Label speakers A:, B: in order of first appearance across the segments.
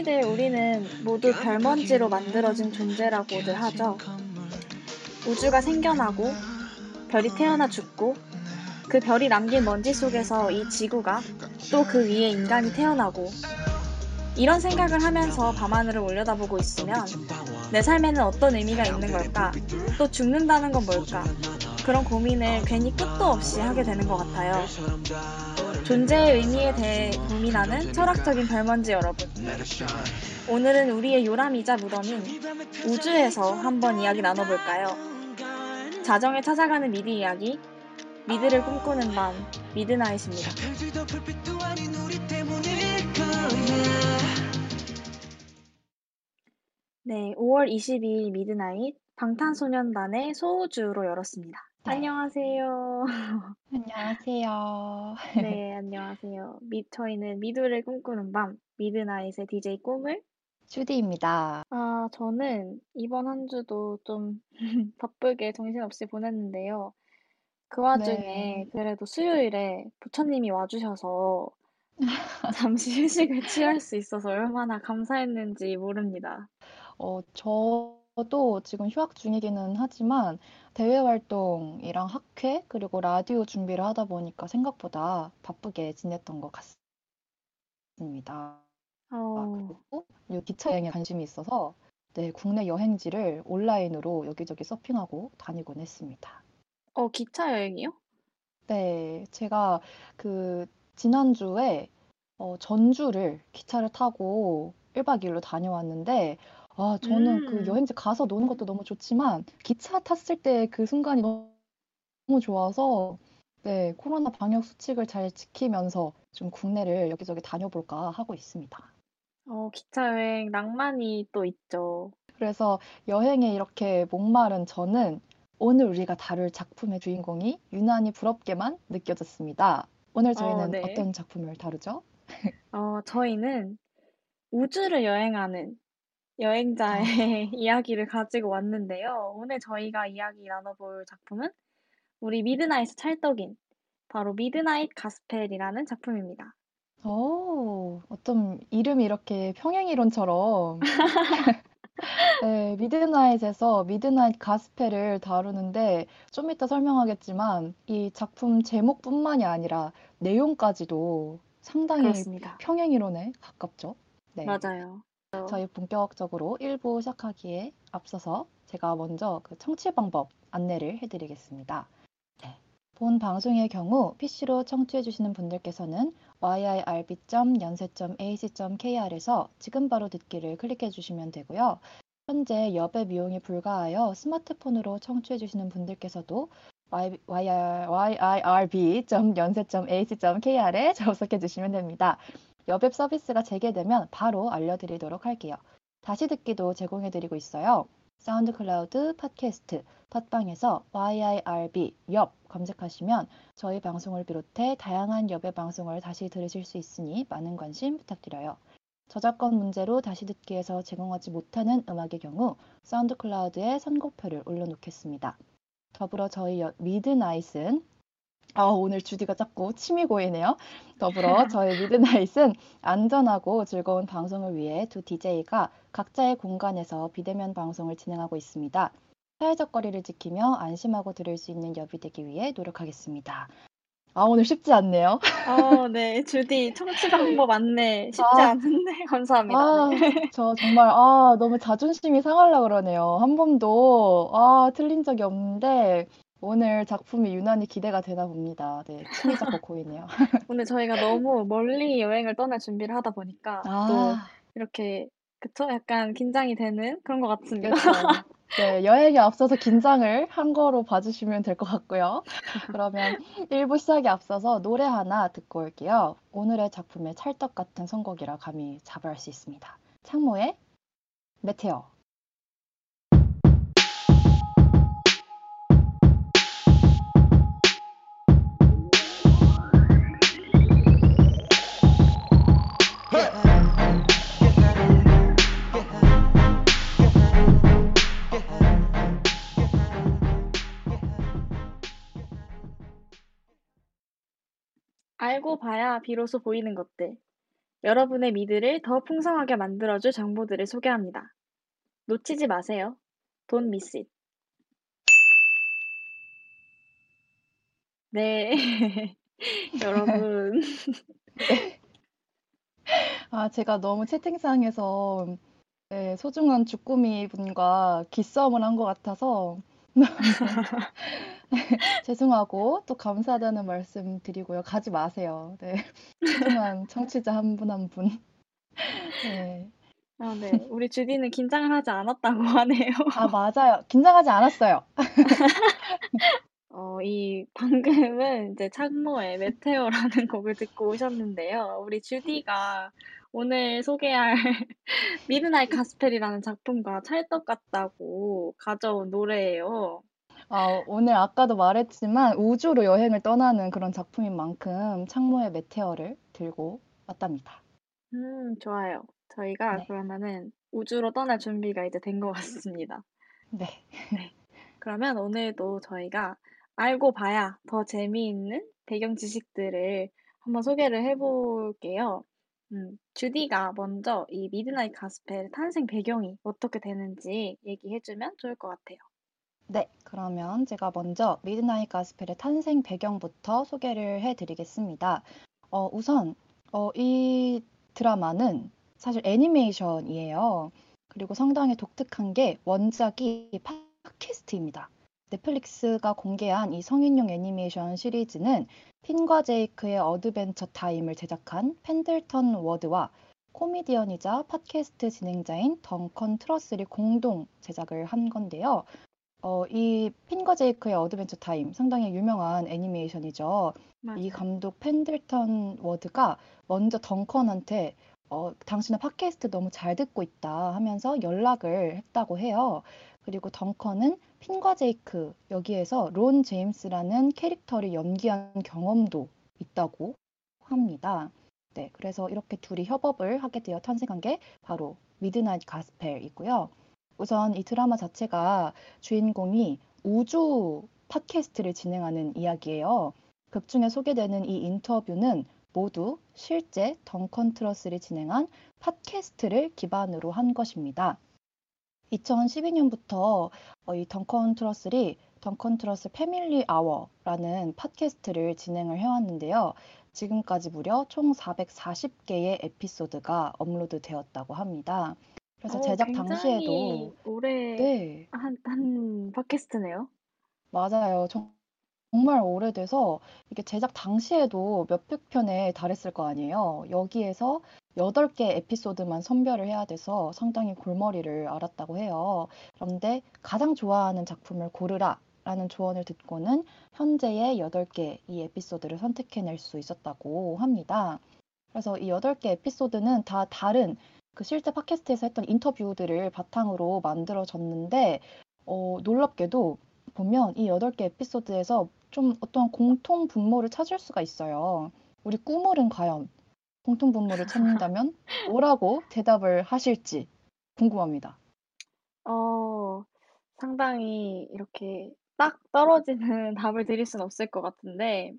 A: 흔히들 우리는 모두 별먼지로 만들어진 존재라고들 하죠. 우주가 생겨나고 별이 태어나 죽고 그 별이 남긴 먼지 속에서 이 지구가 또 그 위에 인간이 태어나고 이런 생각을 하면서 밤하늘을 올려다보고 있으면 내 삶에는 어떤 의미가 있는 걸까? 또 죽는다는 건 뭘까? 그런 고민을 괜히 끝도 없이 하게 되는 것 같아요. 존재의 의미에 대해 고민하는 철학적인 별먼지 여러분. 오늘은 우리의 요람이자 무덤인 우주에서 한번 이야기 나눠볼까요? 자정에 찾아가는 미드 이야기, 미드를 꿈꾸는 밤, Midnight입니다. 네, 5월 22일 Midnight 방탄소년단의 소우주로 열었습니다.
B: 네.
A: 안녕하세요.
B: 안녕하세요.
A: 네, 안녕하세요. 미, 저희는 미드를 꿈꾸는 밤, 미드나잇의 DJ 꿈을.
B: 주디입니다.
A: 아, 저는 이번 한 주도 좀 바쁘게 정신없이 보냈는데요. 그 와중에
B: 네.
A: 그래도 수요일에 부처님이 와주셔서 잠시 휴식을 취할 수 있어서 얼마나 감사했는지 모릅니다.
B: 어, 저도 지금 휴학 중이기는 하지만 대외 활동이랑 학회 그리고 라디오 준비를 하다 보니까 생각보다 바쁘게 지냈던 것 같습니다. 아,
A: 어,
B: 그리고 요 기차 여행에 관심이 있어서 네, 국내 여행지를 온라인으로 여기저기 서핑하고 다니곤 했습니다.
A: 어, 기차 여행이요?
B: 네, 제가 그 지난주에 어, 전주를 기차를 타고 1박 2일로 다녀왔는데 아, 저는 그
A: 음,
B: 여행지 가서 노는 것도 너무 좋지만 기차 탔을 때 그 순간이 너무 좋아서 네, 코로나 방역 수칙을 잘 지키면서 좀 국내를 여기저기 다녀볼까 하고 있습니다.
A: 어, 기차 여행 낭만이 또 있죠.
B: 그래서 여행에 이렇게 목마른 저는 오늘 우리가 다룰 작품의 주인공이 유난히 부럽게만 느껴졌습니다. 오늘
A: 어,
B: 저희는
A: 네.
B: 어떤 작품을 다루죠?
A: 어, 저희는 우주를 여행하는 여행자의
B: 아,
A: 이야기를 가지고 왔는데요. 오늘 저희가 이야기 나눠볼 작품은 우리 Midnight의 찰떡인 바로 Midnight Gospel이라는 작품입니다.
B: 오, 어쩜 이름이 이렇게 평행이론처럼 네, Midnight에서 Midnight Gospel을 다루는데 좀 이따 설명하겠지만 이 작품 제목뿐만이 아니라 내용까지도 상당히
A: 그렇습니다.
B: 평행이론에 가깝죠. 네.
A: 맞아요.
B: 저희 본격적으로 1부 시작하기에 앞서서 제가 먼저 그 청취 방법 안내를 해드리겠습니다. 네. 본 방송의 경우 PC로 청취해주시는 분들께서는 yirb.연세.ac.kr에서 지금 바로 듣기를 클릭해주시면 되고요. 현재 여배 미용이 불가하여 스마트폰으로 청취해주시는 분들께서도 yirb.yonsei.ac.kr에 접속해주시면 됩니다. 엽 앱 서비스가 재개되면 바로 알려드리도록 할게요. 다시 듣기도 제공해드리고 있어요. SoundCloud, 팟캐스트, 팟빵에서 YIRB 엽 검색하시면 저희 방송을 비롯해 다양한 엽의 방송을 다시 들으실 수 있으니 많은 관심 부탁드려요. 저작권 문제로 다시 듣기에서 제공하지 못하는 음악의 경우 SoundCloud에 선곡표를 올려놓겠습니다. 더불어 저희 Midnight은 아, 오늘 주디가 자꾸 침이 고이네요. 더불어 저희 Midnight은 안전하고 즐거운 방송을 위해 두 DJ가 각자의 공간에서 비대면 방송을 진행하고 있습니다. 사회적 거리를 지키며 안심하고 들을 수 있는 엽이 되기 위해 노력하겠습니다. 아, 오늘 쉽지 않네요.
A: 어, 네. 주디 청취 방법 안내 쉽지
B: 아,
A: 않은데 감사합니다. 네.
B: 아, 저 정말, 아, 너무 자존심이 상하려고 그러네요. 한 번도, 아, 틀린 적이 없는데, 오늘 작품이 유난히 기대가 되나 봅니다. 네, 침이 자꾸 고이네요.
A: 오늘 저희가 너무 멀리 여행을 떠날 준비를 하다 보니까 또
B: 아,
A: 이렇게 그쵸? 약간 긴장이 되는 그런 것 같습니다.
B: 그렇죠. 네, 여행에 앞서서 긴장을 한 거로 봐주시면 될 것 같고요. 그러면 1부 시작에 앞서서 노래 하나 듣고 올게요. 오늘의 작품의 찰떡 같은 선곡이라 감히 자부할 수 있습니다. 창모의 메테오.
A: 알고 봐야 비로소 보이는 것들. 여러분의 미드를 더 풍성하게 만들어줄 정보들을 소개합니다. 놓치지 마세요. Don't miss it. 네. 여러분.
B: 아, 제가 너무 채팅창에서 네, 소중한 주꾸미 분과 기싸움을 한 것 같아서 죄송하고 또 감사하다는 말씀 드리고요. 가지 마세요. 네. 소중한 청취자 한 분 한 분. 네.
A: 아, 네. 우리 주디는 긴장을 하지 않았다고 하네요.
B: 아, 맞아요. 긴장하지 않았어요.
A: 어, 이 방금은 이제 창모의 Meteor라는 곡을 듣고 오셨는데요. 우리 주디가 오늘 소개할 Midnight Gospel이라는 작품과 찰떡 같다고 가져온 노래예요.
B: 아, 오늘 아까도 말했지만 우주로 여행을 떠나는 그런 작품인 만큼 창모의 Meteor를 들고 왔답니다.
A: 음, 좋아요. 저희가
B: 네.
A: 그러면은 우주로 떠날 준비가 이제 된 것 같습니다.
B: 네.
A: 그러면 오늘도 저희가 알고 봐야 더 재미있는 배경 지식들을 한번 소개를 해볼게요. 음, 주디가 먼저 이 미드나잇 가스펠 탄생 배경이 어떻게 되는지 얘기해주면 좋을 것 같아요.
B: 네, 그러면 제가 먼저 미드나잇 가스펠의 탄생 배경부터 소개를 해드리겠습니다. 어, 우선 어, 이 드라마는 사실 애니메이션이에요. 그리고 상당히 독특한 게 원작이 팟캐스트입니다. 넷플릭스가 공개한 이 성인용 애니메이션 시리즈는 핀과 제이크의 어드벤처 타임을 제작한 펜들턴 워드와 코미디언이자 팟캐스트 진행자인 덩컨 트러슬이 공동 제작을 한 건데요. 어, 이 핀과 제이크의 어드벤처 타임 상당히 유명한 애니메이션이죠.
A: 맞아요.
B: 이 감독 펜들턴 워드가 먼저 덩컨한테 어, 당신의 팟캐스트 너무 잘 듣고 있다 하면서 연락을 했다고 해요. 그리고 덩컨은 핀과 제이크 여기에서 론 제임스라는 캐릭터를 연기한 경험도 있다고 합니다. 네, 그래서 이렇게 둘이 협업을 하게 되어 탄생한 게 바로 미드나잇 가스펠이고요. 우선 이 드라마 자체가 주인공이 우주 팟캐스트를 진행하는 이야기예요. 극 중에 소개되는 이 인터뷰는 모두 실제 덩컨 트러슬이 진행한 팟캐스트를 기반으로 한 것입니다. 2012년부터 어, 이 덩컨 트러슬이 덩컨 트러슬 패밀리 아워라는 팟캐스트를 진행을 해왔는데요. 지금까지 무려 총 440개의 에피소드가 업로드 되었다고 합니다. 그래서
A: 어,
B: 제작 당시에도
A: 오래
B: 네,
A: 한, 한 팟캐스트네요.
B: 맞아요. 정- 정말 오래돼서 이게 제작 당시에도 몇백 편에 달했을 거 아니에요. 여기에서 8개 에피소드만 선별을 해야 돼서 상당히 골머리를 앓았다고 해요. 그런데 가장 좋아하는 작품을 고르라 라는 조언을 듣고는 현재의 8개 이 에피소드를 선택해낼 수 있었다고 합니다. 그래서 이 8개 에피소드는 다 다른 그 실제 팟캐스트에서 했던 인터뷰들을 바탕으로 만들어졌는데 어, 놀랍게도 보면 이 8개 에피소드에서 좀 어떤 공통 분모를 찾을 수가 있어요. 우리 꾸물은 과연 공통 분모를 찾는다면 뭐라고 대답을 하실지 궁금합니다.
A: 어, 상당히 이렇게 딱 떨어지는 답을 드릴 순 없을 것 같은데,
B: 네.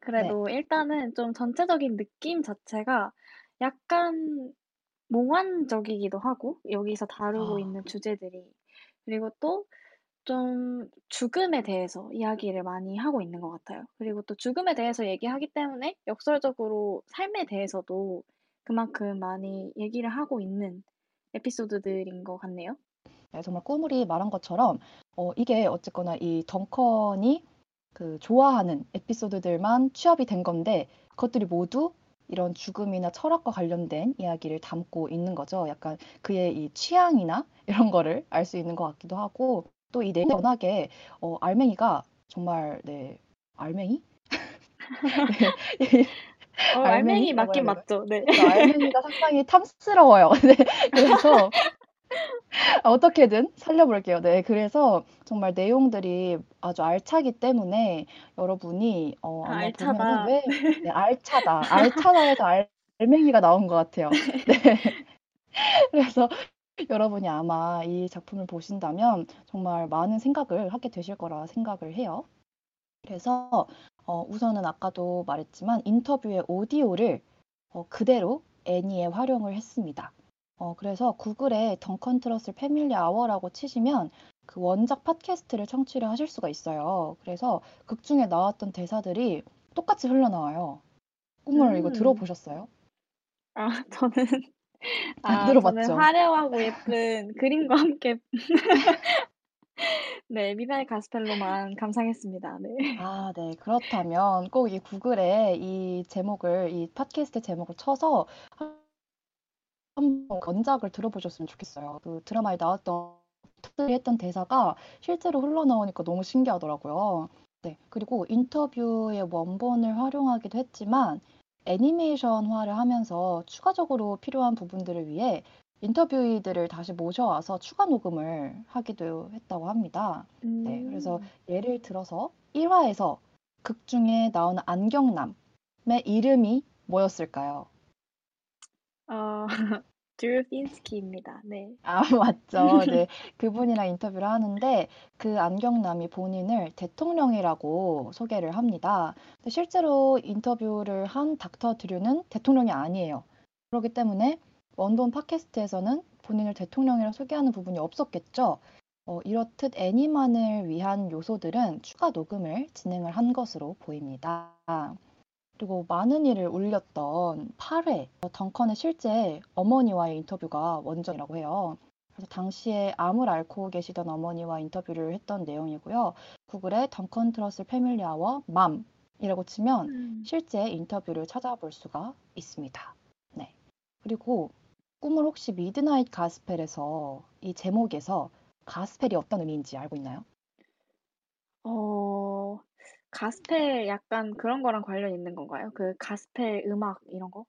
A: 그래도 일단은 좀 전체적인 느낌 자체가 약간 몽환적이기도 하고, 여기서 다루고
B: 아,
A: 있는 주제들이. 그리고 또 좀 죽음에 대해서 이야기를 많이 하고 있는 것 같아요. 그리고 또 죽음에 대해서 얘기하기 때문에 역설적으로 삶에 대해서도 그만큼 많이 얘기를 하고 있는 에피소드들인 것 같네요.
B: 네, 정말 꾸물이 말한 것처럼 어, 이게 어쨌거나 이 덩컨이 그 좋아하는 에피소드들만 취합이 된 건데 그것들이 모두 이런 죽음이나 철학과 관련된 이야기를 담고 있는 거죠. 약간 그의 이 취향이나 이런 거를 알 수 있는 것 같기도 하고 또 이 내용이 워낙에 어, 알맹이가 정말 네 알맹이? 네,
A: 어, 알맹이 맞긴? 맞죠. 네.
B: 그 알맹이가 상당히 탐스러워요. 네, 그래서 어떻게든 살려볼게요. 네, 그래서 정말 내용들이 아주 알차기 때문에 여러분이 어,
A: 아,
B: 아마
A: 알차다.
B: 보면은 왜 네, 알차다, 알차다에서 알, 알맹이가 나온 것 같아요. 네, 그래서 여러분이 아마 이 작품을 보신다면 정말 많은 생각을 하게 되실 거라 생각을 해요. 그래서 어, 우선은 아까도 말했지만 인터뷰의 오디오를 어, 그대로 애니에 활용을 했습니다. 어, 그래서 구글에 덩컨 트러슬 패밀리 아워라고 치시면 그 원작 팟캐스트를 청취를 하실 수가 있어요. 그래서 극 중에 나왔던 대사들이 똑같이 흘러나와요. 꾸물 이거
A: 음.
B: 들어보셨어요?
A: 아, 저는
B: 안
A: 아,
B: 들어봤죠?
A: 저는 화려하고 예쁜 그림과 함께 네, 미드나잇 가스펠로만 감상했습니다. 네.
B: 아, 네. 그렇다면 꼭 이 구글에 이 제목을, 이 팟캐스트 제목을 쳐서 한번 원작을 들어보셨으면 좋겠어요. 그 드라마에 나왔던 들이 했던 대사가 실제로 흘러나오니까 너무 신기하더라고요. 네. 그리고 인터뷰의 원본을 활용하기도 했지만 애니메이션화를 하면서 추가적으로 필요한 부분들을 위해 인터뷰이들을 다시 모셔와서 추가 녹음을 하기도 했다고 합니다. 네, 그래서
A: 음.
B: 예를 들어서 1화에서 극 중에 나오는 안경남의 이름이 뭐였을까요?
A: 어, 드루핀스키입니다. 네.
B: 아, 맞죠. 네. 그분이랑 인터뷰를 하는데 그 안경남이 본인을 대통령이라고 소개를 합니다. 실제로 인터뷰를 한 닥터 드류는 대통령이 아니에요. 그렇기 때문에 원본 팟캐스트에서는 본인을 대통령이라 소개하는 부분이 없었겠죠. 어, 이렇듯 애니만을 위한 요소들은 추가 녹음을 진행을 한 것으로 보입니다. 그리고 많은 이를 울렸던 8회 덩컨의 실제 어머니와의 인터뷰가 원전이라고 해요. 그래서 당시에 암을 앓고 계시던 어머니와 인터뷰를 했던 내용이고요. 구글에 덩컨 트러슬 패밀리 아워 mom이라고 치면
A: 음.
B: 실제 인터뷰를 찾아볼 수가 있습니다. 네. 그리고 꾸물 혹시 미드나잇 가스펠에서 이 제목에서 가스펠이 어떤 의미인지 알고 있나요?
A: 어, 가스펠 약간 그런 거랑 관련 있는 건가요? 그 가스펠 음악 이런 거?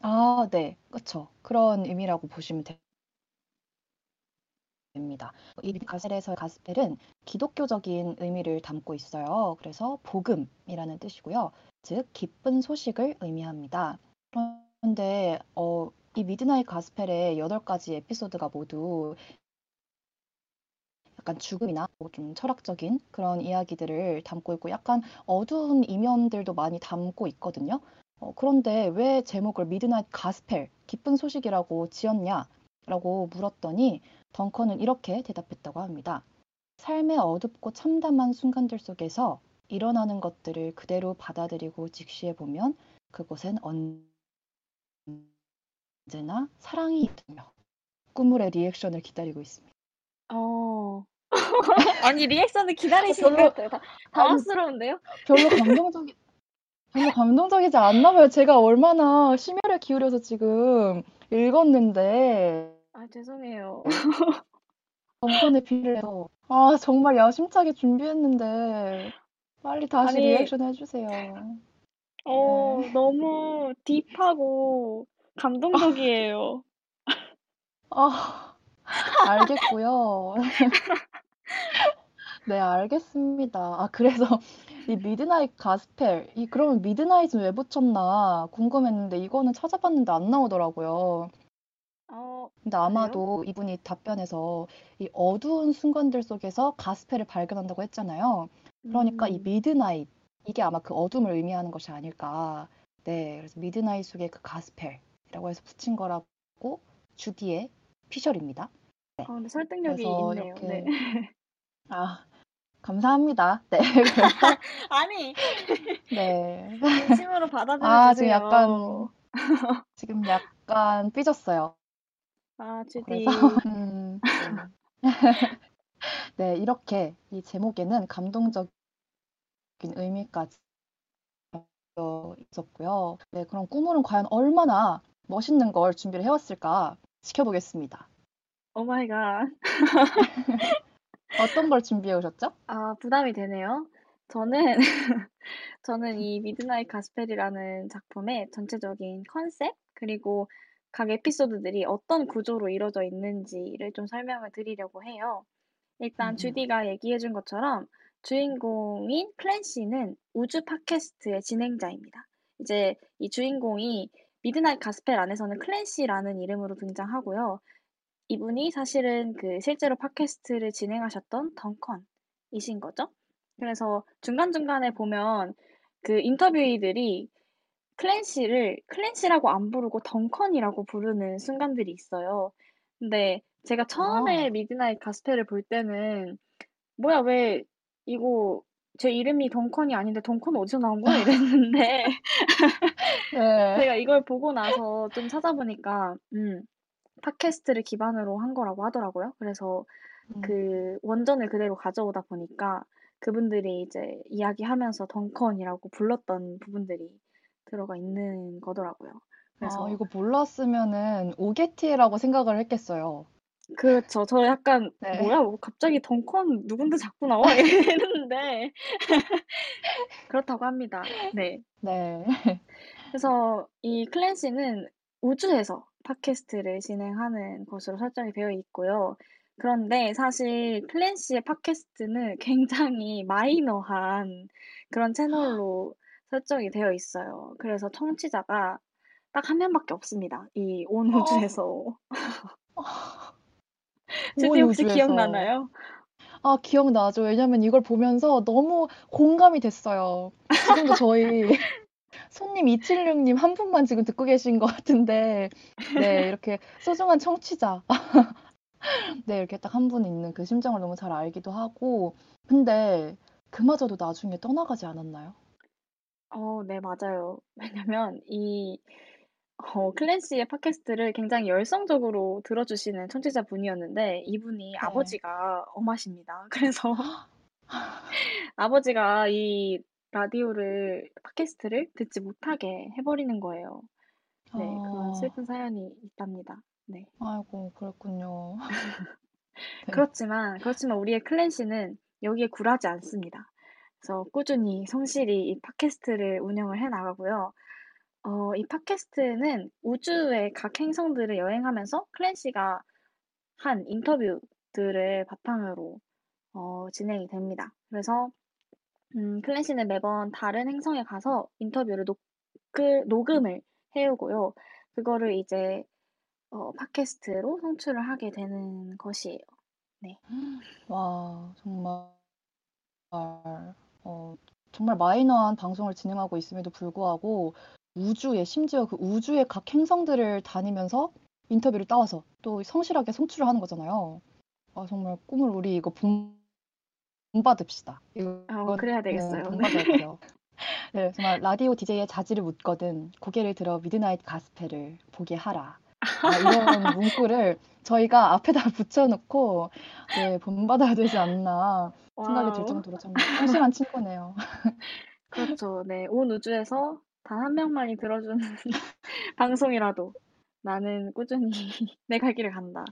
B: 아, 네. 그쵸. 그런 의미라고 보시면 됩니다. 이 가스펠에서의 가스펠은 기독교적인 의미를 담고 있어요. 그래서 복음이라는 뜻이고요. 즉, 기쁜 소식을 의미합니다. 그런데 어, 이 미드나잇 가스펠의 8가지 에피소드가 모두 약간 죽음이나 뭐좀 철학적인 그런 이야기들을 담고 있고 약간 어두운 이면들도 많이 담고 있거든요. 어, 그런데 왜 제목을 미드나잇 가스펠, 기쁜 소식이라고 지었냐 라고 물었더니 덩컨은 이렇게 대답했다고 합니다. 삶의 어둡고 참담한 순간들 속에서 일어나는 것들을 그대로 받아들이고 직시해 보면 그곳엔 언제나 사랑이 있으며 꿈물의 리액션을 기다리고 있습니다.
A: 어. 아니, 리액션을 기다리시는
B: 별로-
A: 것 같아요. 다- 당황스러운데요?
B: 별로 감동적이 별로 감동적이지 않나 봐요. 제가 얼마나 심혈을 기울여서 지금 읽었는데
A: 아, 죄송해요.
B: 덩컨의 비례로 아 정말 야심차게 준비했는데 빨리 다시
A: 아니,
B: 리액션 해주세요.
A: 어,
B: 네.
A: 너무 딥하고 감동적이에요.
B: 아 알겠고요. 네 알겠습니다. 아 그래서 이 미드나잇 가스펠 이 그러면 midnight은 왜 붙였나 궁금했는데 이거는 찾아봤는데 안 나오더라고요.
A: 어,
B: 근데
A: 그래요?
B: 아마도 이분이 답변에서 이 어두운 순간들 속에서 가스펠을 발견한다고 했잖아요. 그러니까 이
A: 음,
B: 미드나잇 이게 아마 그 어둠을 의미하는 것이 아닐까. 네, 그래서 midnight 속의 그 가스펠이라고 해서 붙인 거라고 주디의 피셜입니다. 네,
A: 아, 근데 설득력이
B: 그래서
A: 있네요. 네.
B: 이렇게 아 감사합니다. 네, 그래서
A: 아니,
B: 네,
A: 진심으로 받아들여
B: 아 지금 약간
A: 주세요.
B: 지금 약간 삐졌어요.
A: 아, 주디.
B: 그래서 음, 네. 네, 이렇게 이 제목에는 감동적인 의미까지 있었고요. 네, 그럼 꾸물은 과연 얼마나 멋있는 걸 준비를 해왔을까 지켜보겠습니다.
A: Oh my god.
B: 어떤 걸 준비해 오셨죠?
A: 아, 부담이 되네요. 저는, 저는 이 미드나잇 가스펠이라는 작품의 전체적인 컨셉, 그리고 각 에피소드들이 어떤 구조로 이루어져 있는지를 좀 설명을 드리려고 해요. 일단
B: 음,
A: 주디가 얘기해 준 것처럼 주인공인 클랜시는 우주 팟캐스트의 진행자입니다. 이제 이 주인공이 미드나잇 가스펠 안에서는 클랜시라는 이름으로 등장하고요. 이분이 사실은 그 실제로 팟캐스트를 진행하셨던 덩컨이신 거죠. 그래서 중간중간에 보면 그 인터뷰이들이 클랜시를 클랜시라고 안 부르고 덩컨이라고 부르는 순간들이 있어요. 근데 제가 처음에
B: 아.
A: 미드나잇 가스펠을 볼 때는 뭐야 왜 이거 제 이름이 덩컨이 아닌데 덩컨 어디서 나온 거야? 이랬는데
B: 네.
A: 제가 이걸 보고 나서 좀 찾아보니까 음, 팟캐스트를 기반으로 한 거라고 하더라고요. 그래서
B: 음.
A: 그 원전을 그대로 가져오다 보니까 그분들이 이제 이야기하면서 덩컨이라고 불렀던 부분들이 들어가 있는 거더라고요. 그래서
B: 아, 이거 몰랐으면은 오게티라고 생각을 했겠어요.
A: 그렇죠. 저 약간
B: 네.
A: 뭐야 뭐 갑자기 덩컨 누군데 자꾸 나와 이랬는데 그렇다고 합니다. 네.
B: 네.
A: 그래서 이 클랜시는 우주에서 팟캐스트를 진행하는 것으로 설정이 되어 있고요. 그런데 사실 클랜시의 팟캐스트는 굉장히 마이너한 그런 채널로 설정이 되어 있어요. 그래서 청취자가 딱 한 명밖에 없습니다. 이온
B: 어.
A: 우주에서.
B: 온
A: 주디 혹시
B: 우주에서.
A: 기억나나요?
B: 아, 기억나죠. 왜냐면 이걸 보면서 너무 공감이 됐어요. 지금도 저희 손님 276님 한 분만 지금 듣고 계신 것 같은데, 네, 이렇게 소중한 청취자. 네, 이렇게 딱 한 분 있는 그 심정을 너무 잘 알기도 하고, 근데 그마저도 나중에 떠나가지 않았나요?
A: 어, 네, 맞아요. 왜냐면 이 어, 클랜시의 팟캐스트를 굉장히 열성적으로 들어주시는 청취자분이었는데 이분이
B: 네.
A: 아버지가 엄하십니다. 그래서 아버지가 이 라디오를 팟캐스트를 듣지 못하게 해버리는 거예요. 네, 그런
B: 아,
A: 슬픈 사연이 있답니다. 네.
B: 아이고, 그랬군요. 네.
A: 그렇지만 그렇지만 우리의 클랜시는 여기에 굴하지 않습니다. 그래서 꾸준히 성실히 이 팟캐스트를 운영을 해 나가고요. 어, 이 팟캐스트는 우주의 각 행성들을 여행하면서 클랜시가 한 인터뷰들을 바탕으로 어, 진행이 됩니다. 그래서 음, 클랜시는 매번 다른 행성에 가서 인터뷰를 녹, 녹음을 해오고요. 그거를 이제 어, 팟캐스트로 송출을 하게 되는 것이에요. 네.
B: 와, 정말, 어, 정말 마이너한 방송을 진행하고 있음에도 불구하고 우주에, 심지어 그 우주의 각 행성들을 다니면서 인터뷰를 따와서 또 성실하게 송출을 하는 거잖아요. 아, 정말 꿈을 우리 이거 본 받읍시다.
A: 어, 그래야
B: 이거는
A: 되겠어요.
B: 본받아야 돼요. 네, 정말 라디오 DJ의 자질을 묻거든 고개를 들어 미드나잇 가스펠을 보게 하라. 아, 이런 문구를 저희가 앞에다 붙여놓고 네, 본받아야 되지 않나 생각이 들
A: wow.
B: 정도로 정말 성실한 친구네요.
A: 그렇죠. 네. 온 우주에서 단 한 명만이 들어주는 방송이라도 나는 꾸준히 내 갈 길을 간다.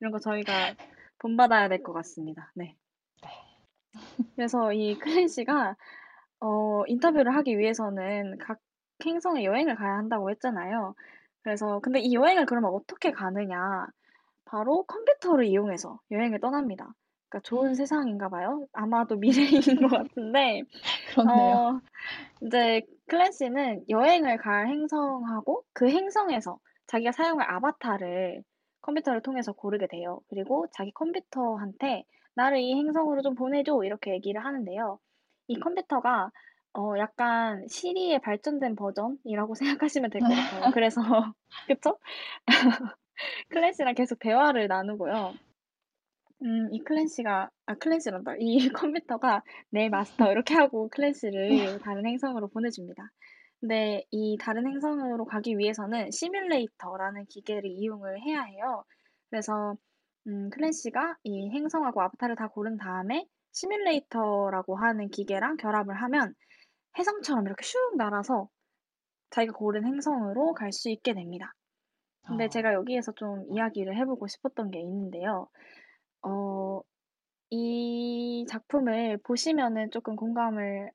A: 이런 거 저희가 본받아야 될 것 같습니다. 네. 그래서 이 클랜시가 어, 인터뷰를 하기 위해서는 각 행성에 여행을 가야 한다고 했잖아요. 그래서 근데 이 여행을 그러면 어떻게 가느냐? 바로 컴퓨터를 이용해서 여행을 떠납니다. 그러니까 좋은 세상인가 봐요. 아마도 미래인 것 같은데
B: 그렇네요.
A: 어, 이제 클랜시는 여행을 갈 행성하고 그 행성에서 자기가 사용할 아바타를 컴퓨터를 통해서 고르게 돼요. 그리고 자기 컴퓨터한테 나를 이 행성으로 좀 보내줘 이렇게 얘기를 하는데요. 이 컴퓨터가 어, 약간 시리의 발전된 버전이라고 생각하시면 될 것 같아요. 그래서 그쵸? 클랜시랑 계속 대화를 나누고요. 음, 이 클랜시가, 아, 클랜시란다. 이 컴퓨터가 네, 마스터 이렇게 하고 클랜시를 다른 행성으로 보내줍니다. 근데 이 다른 행성으로 가기 위해서는 시뮬레이터라는 기계를 이용을 해야 해요. 그래서 음, 클랜시가 이 행성하고 아바타를 다 고른 다음에 시뮬레이터라고 하는 기계랑 결합을 하면 해성처럼 이렇게 슉 날아서 자기가 고른 행성으로 갈 수 있게 됩니다. 근데
B: 아,
A: 제가 여기에서 좀 이야기를 해보고 싶었던 게 있는데요. 어, 이 작품을 보시면은 조금 공감을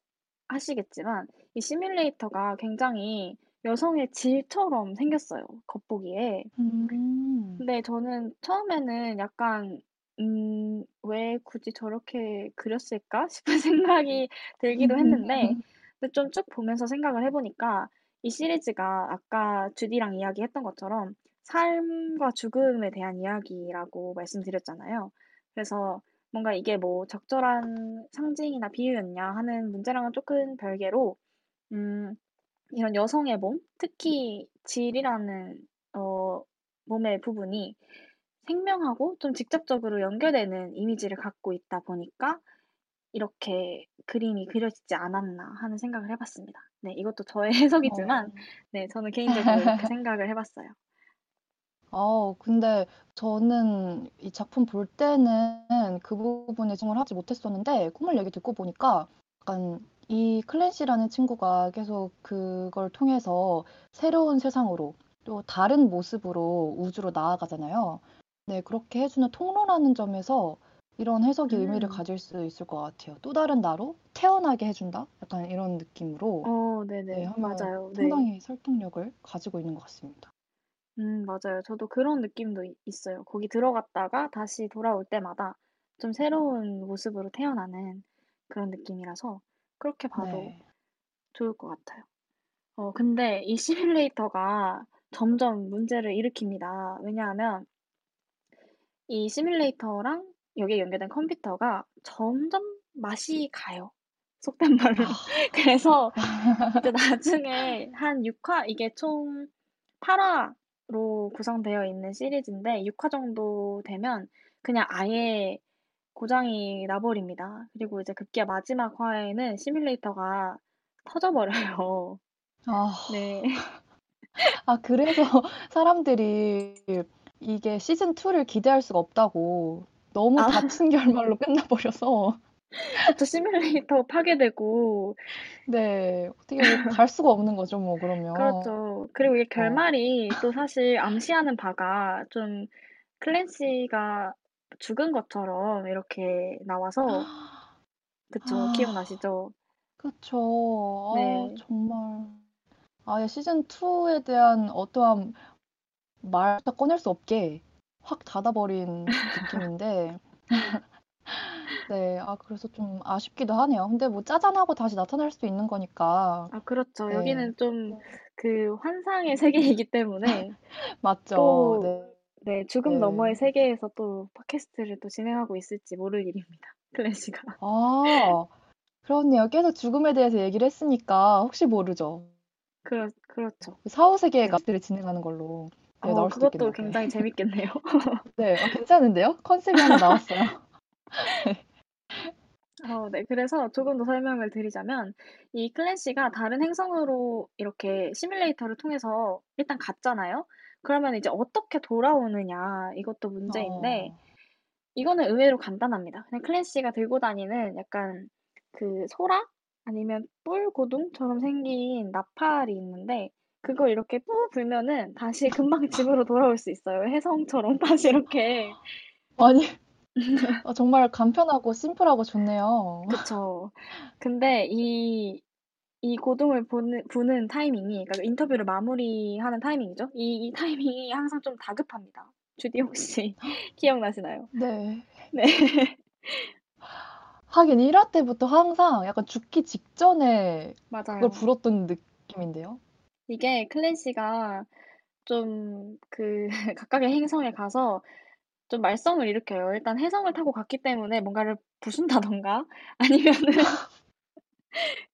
A: 하시겠지만, 이 시뮬레이터가 굉장히 여성의 질처럼 생겼어요, 겉보기에.
B: 음,
A: 근데 저는 처음에는 약간, 음, 왜 굳이 저렇게 그렸을까 싶은 생각이 들기도 했는데, 근데 좀 쭉 보면서 생각을 해보니까, 이 시리즈가 아까 주디랑 이야기했던 것처럼 삶과 죽음에 대한 이야기라고 말씀드렸잖아요. 그래서 뭔가 이게 뭐 적절한 상징이나 비유였냐 하는 문제랑은 조금 별개로, 음, 이런 여성의 몸, 특히 질이라는 어, 몸의 부분이 생명하고 좀 직접적으로 연결되는 이미지를 갖고 있다 보니까 이렇게 그림이 그려지지 않았나 하는 생각을 해봤습니다. 네, 이것도 저의 해석이지만,
B: 어.
A: 네, 저는 개인적으로 이렇게 생각을 해봤어요.
B: 어, 근데 저는 이 작품 볼 때는 그 부분에 집중을 하지 못했었는데, 꿈을 얘기 듣고 보니까 약간 이 클랜시라는 친구가 계속 그걸 통해서 새로운 세상으로 또 다른 모습으로 우주로 나아가잖아요. 네, 그렇게 해주는 통로라는 점에서 이런 해석이 의미를
A: 음,
B: 가질 수 있을 것 같아요. 또 다른 나로 태어나게 해준다? 약간 이런 느낌으로
A: 어,
B: 네,
A: 네네,
B: 하면
A: 맞아요. 네.
B: 상당히 설득력을 가지고 있는 것 같습니다.
A: 음, 맞아요. 저도 그런 느낌도 이- 있어요. 거기 들어갔다가 다시 돌아올 때마다 좀 새로운 모습으로 태어나는 그런 느낌이라서 그렇게 봐도
B: 네.
A: 좋을 것 같아요. 어, 근데 이 시뮬레이터가 점점 문제를 일으킵니다. 왜냐하면 이 시뮬레이터랑 여기에 연결된 컴퓨터가 점점 맛이 가요. 속된 말로.
B: 아,
A: 그래서 이제 나중에 한 6화, 이게 총 8화로 구성되어 있는 시리즈인데 6화 정도 되면 그냥 아예 고장이 나버립니다. 그리고 이제 급기야 마지막 화에는 시뮬레이터가 터져버려요.
B: 아,
A: 네.
B: 아, 그래서 사람들이 이게 시즌2를 기대할 수가 없다고 너무
A: 아,
B: 다친 결말로 끝나버려서
A: 그쵸. 시뮬레이터 파괴되고,
B: 네, 어떻게 뭐갈 수가 없는 거죠, 뭐, 그러면.
A: 그렇죠. 그리고 이게
B: 어.
A: 결말이 또 사실 암시하는 바가 좀 클랜시가 죽은 것처럼 이렇게 나와서, 그쵸.
B: 아,
A: 기억나시죠?
B: 그쵸. 아,
A: 네.
B: 정말. 아예 시즌 2에 대한 어떠한 말도 꺼낼 수 없게 확 닫아버린 느낌인데, 네, 아, 그래서 좀 아쉽기도 하네요. 근데 뭐 짜잔하고 다시 나타날 수 있는 거니까,
A: 아, 그렇죠.
B: 네,
A: 여기는 좀 그 환상의 세계이기 때문에
B: 맞죠.
A: 또,
B: 네,
A: 네, 죽음
B: 네.
A: 너머의 세계에서 또 팟캐스트를 또 진행하고 있을지 모를 일입니다. 클래시가.
B: 아, 그렇네요. 계속 죽음에 대해서 얘기를 했으니까 혹시 모르죠.
A: 그렇, 그렇죠.
B: 사후세계의
A: 네.
B: 가스를 진행하는 걸로 네,
A: 어,
B: 나올 수도
A: 그것도
B: 있겠네요. 네,
A: 굉장히 재밌겠네요.
B: 네, 아, 괜찮은데요? 컨셉이 하나 나왔어요.
A: 어, 네. 그래서 조금 더 설명을 드리자면, 이 클랜시가 다른 행성으로 이렇게 시뮬레이터를 통해서 일단 갔잖아요. 그러면 이제 어떻게 돌아오느냐, 이것도 문제인데,
B: 어,
A: 이거는 의외로 간단합니다. 그냥 클랜시가 들고 다니는 약간 그 소라? 아니면 뿔 고둥처럼 생긴 나팔이 있는데, 그걸 이렇게 뿌 불면은 다시 금방 집으로 돌아올 수 있어요. 혜성처럼 다시 이렇게.
B: 아니, 어, 정말 간편하고 심플하고 좋네요.
A: 그쵸. 근데 이 이 고동을 보는, 부는 타이밍이, 그러니까 인터뷰를 마무리하는 타이밍이죠. 이, 이 타이밍이 항상 좀 다급합니다. 주디 혹시 기억나시나요?
B: 네.
A: 네,
B: 하긴 1화 때부터 항상 약간 죽기 직전에 그걸
A: 맞아요.
B: 불었던 느낌인데요.
A: 이게 클랜시가 좀 그 각각의 행성에 가서 좀 말썽을 일으켜요. 일단 해성을 타고 갔기 때문에 뭔가를 부순다던가 아니면은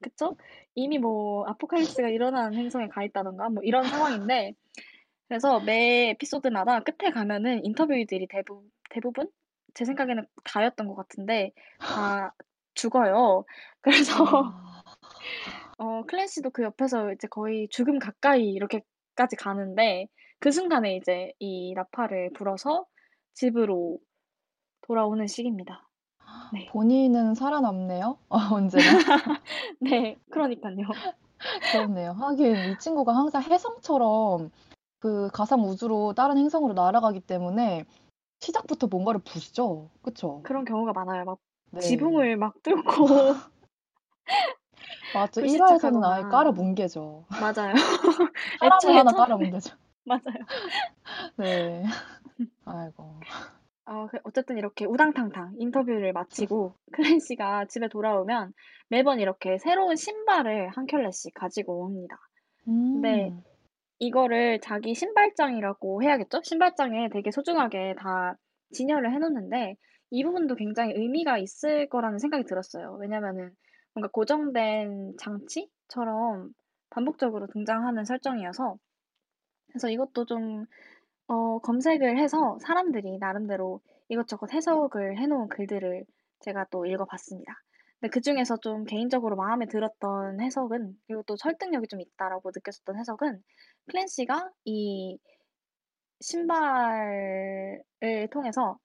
A: 그쵸? 이미 뭐 아포칼립스가 일어나는 행성에 가 있다던가 뭐 이런 상황인데 그래서 매 에피소드마다 끝에 가면은 인터뷰들이 대부, 대부분 제 생각에는 다였던 것 같은데 다 죽어요. 그래서
B: 아,
A: 어, 클랜시도 그 옆에서 이제 거의 죽음 가까이 이렇게까지 가는데 그 순간에 이제 이 나팔을 불어서 집으로 돌아오는 시기입니다. 네.
B: 본인은 살아남네요. 어, 언제나.
A: 네, 그러니까요.
B: 그렇네요. 하긴 이 친구가 항상 혜성처럼 그 가상 우주로 다른 행성으로 날아가기 때문에 시작부터 뭔가를 부수죠. 그쵸?
A: 그런 경우가 많아요. 막
B: 네.
A: 지붕을 막 뚫고
B: 맞죠. 1화에서는 아예 깔아 뭉개죠.
A: 맞아요.
B: 사람을 하나
A: 처음
B: 깔아 뭉개죠.
A: 맞아요.
B: 네. 아이고.
A: 어, 그- 어쨌든 이렇게 우당탕탕 인터뷰를 마치고 클랜시가 집에 돌아오면 매번 이렇게 새로운 신발을 한 켤레씩 가지고 옵니다. 근데
B: 음.
A: 이거를 자기 신발장이라고 해야겠죠? 신발장에 되게 소중하게 다 진열을 해놓는데 이 부분도 굉장히 의미가 있을 거라는 생각이 들었어요. 왜냐면은 뭔가 고정된 장치처럼 반복적으로 등장하는 설정이어서 그래서 이것도 좀 어, 검색을 해서 사람들이 나름대로 이것저것 해석을 해 놓은 글들을 제가 또 읽어 봤습니다. 근데 그 중에서 좀 개인적으로 마음에 들었던 해석은 그리고 또 설득력이 좀 있다라고 느꼈었던 해석은 클랜시가 이 신발을 통해서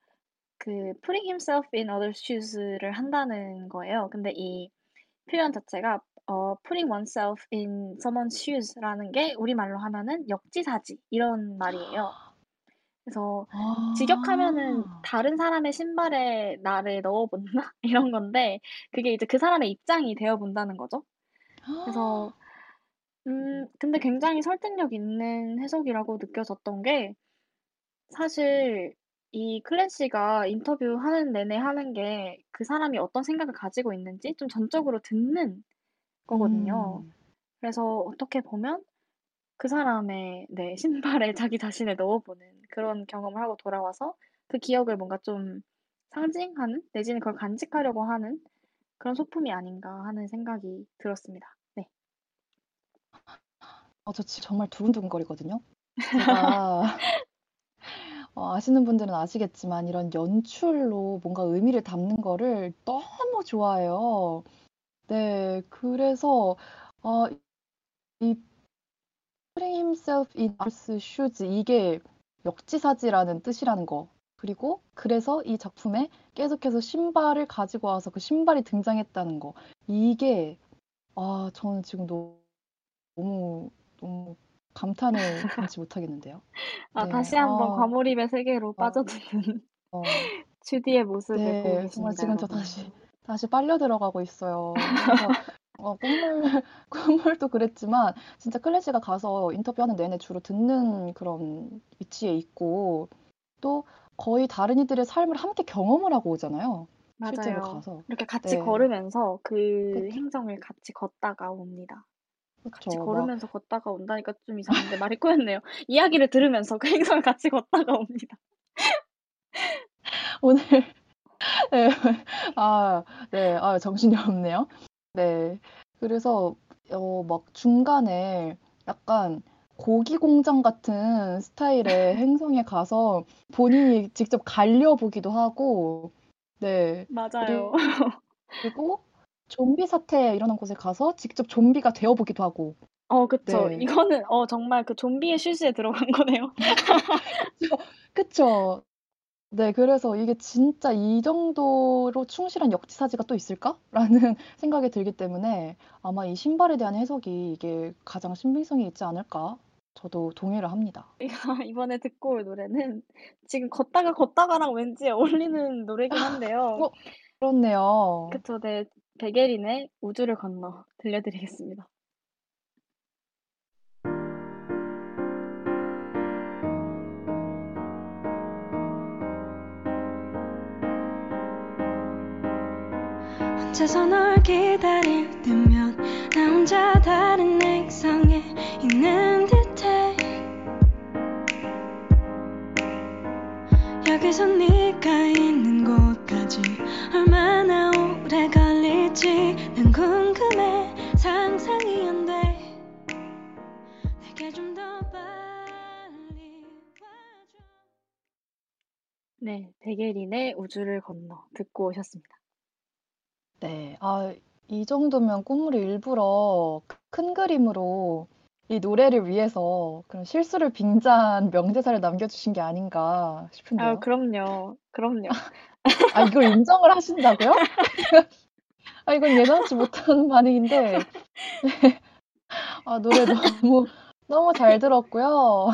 A: 그 putting himself in other shoes를 한다는 거예요. 근데 이 표현 자체가 어, putting oneself in someone's shoes라는 게 우리말로 하면은 역지사지 이런 말이에요. 그래서 직역하면은
B: 아.
A: 다른 사람의 신발에 나를 넣어 본다 이런 건데 그게 이제 그 사람의 입장이 되어 본다는 거죠. 그래서 음 근데 굉장히 설득력 있는 해석이라고 느껴졌던 게 사실 이 클랜시가 인터뷰하는 내내 하는 게 그 사람이 어떤 생각을 가지고 있는지 좀 전적으로 듣는 거거든요.
B: 음.
A: 그래서 어떻게 보면 그 사람의 네, 신발에 자기 자신을 넣어 보는 그런 경험을 하고 돌아와서 그 기억을 뭔가 좀 상징하는 내지는 그걸 간직하려고 하는 그런 소품이 아닌가 하는 생각이 들었습니다. 네.
B: 어, 저 지금 정말 두근두근거리거든요. 어, 아시는 분들은 아시겠지만 이런 연출로 뭔가 의미를 담는 거를 너무 좋아해요. 네, 그래서 어, 이 putting himself in others shoes 이게 역지사지라는 뜻이라는 거. 그리고 그래서 이 작품에 계속해서 신발을 가지고 와서 그 신발이 등장했다는 거. 이게 아, 저는 지금 너무 너무 감탄을 금치 못하겠는데요.
A: 아,
B: 네,
A: 다시 한번
B: 아,
A: 과몰입의 세계로 빠져드는
B: 어,
A: 주디의 모습을 보고
B: 네, 정말
A: 계십니다,
B: 지금 저. 다시 다시 빨려 들어가고 있어요. 어, 꿈물 꿈물도 그랬지만 진짜 클래시가 가서 인터뷰하는 내내 주로 듣는 그런 위치에 있고 또 거의 다른 이들의 삶을 함께 경험을 하고 오잖아요. 실제로
A: 맞아요.
B: 가서.
A: 이렇게 같이
B: 네,
A: 걸으면서 그
B: 그쵸,
A: 행성을 같이 걷다가 옵니다. 같이
B: 그쵸.
A: 걸으면서 걷다가 온다니까 좀 이상한데 말이 꼬였네요. 이야기를 들으면서 그 행성을 같이 걷다가 옵니다.
B: 오늘 네, 아, 네, 아, 정신이 없네요. 네, 그래서 어, 막 중간에 약간 고기 공장 같은 스타일의 행성에 가서 본인이 직접 갈려보기도 하고, 네,
A: 맞아요.
B: 그리고 좀비 사태 일어난 곳에 가서 직접 좀비가 되어보기도 하고,
A: 어, 그쵸.
B: 네,
A: 이거는 어 정말 그 좀비의 실수에 들어간 거네요.
B: 그쵸, 그쵸. 네, 그래서 이게 진짜 이 정도로 충실한 역지사지가 또 있을까? 라는 생각이 들기 때문에 아마 이 신발에 대한 해석이 이게 가장 신빙성이 있지 않을까? 저도 동의를 합니다.
A: 이번에 듣고 올 노래는 지금 걷다가 걷다가랑 왠지 어울리는 노래긴 한데요.
B: 어, 그렇네요.
A: 그쵸, 네. 베게린의 우주를 건너 들려드리겠습니다.
C: 혼자서 널 기다릴 때면 나 혼자 다른 행성에 있는 듯해. 여기서 네가 있는 곳까지 얼마나 오래 걸릴지 난 궁금해. 상상이 안 돼. 내게 좀 더 빨리 와줘.
A: 네, 베게린의 우주를 건너 듣고 오셨습니다.
B: 네, 아, 이 정도면 꿈물이 일부러 큰 그림으로 이 노래를 위해서 그런 실수를 빙자한 명대사를 남겨 주신 게 아닌가
A: 아,
B: 싶은데요.
A: 그럼요. 그럼요.
B: 아, 이걸 인정을 하신다고요? 아, 이건 예상치 못한 반응인데. 네. 아, 노래 너무, 너무 잘 들었고요.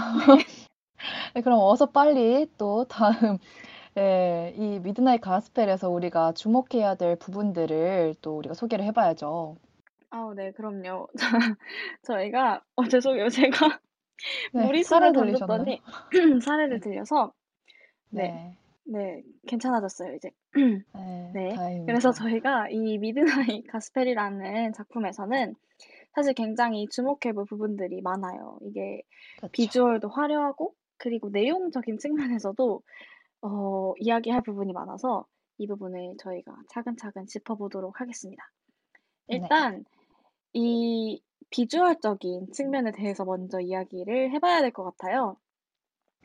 B: 네, 그럼 어서 빨리 또 다음, 예, 이 미드나잇 가스펠에서 우리가 주목해야 될 부분들을 또 우리가 소개를 해봐야죠.
A: 아우, 네, 그럼요. 저희가, 어, 죄송해요. 제가
B: 네,
A: 무리수를? 던졌더니 사례를 들려서, 네,
B: 네,
A: 네, 괜찮아졌어요, 이제.
B: 네,
A: 네.
B: 다행입니다.
A: 그래서 저희가 이 미드나잇 가스펠이라는 작품에서는 사실 굉장히 주목해볼 부분들이 많아요. 이게
B: 그렇죠.
A: 비주얼도 화려하고, 그리고 내용적인 측면에서도 어, 이야기할 부분이 많아서 이 부분을 저희가 차근차근 짚어보도록 하겠습니다.
B: 네.
A: 일단 이 비주얼적인 측면에 대해서 먼저 이야기를 해봐야 될 것 같아요.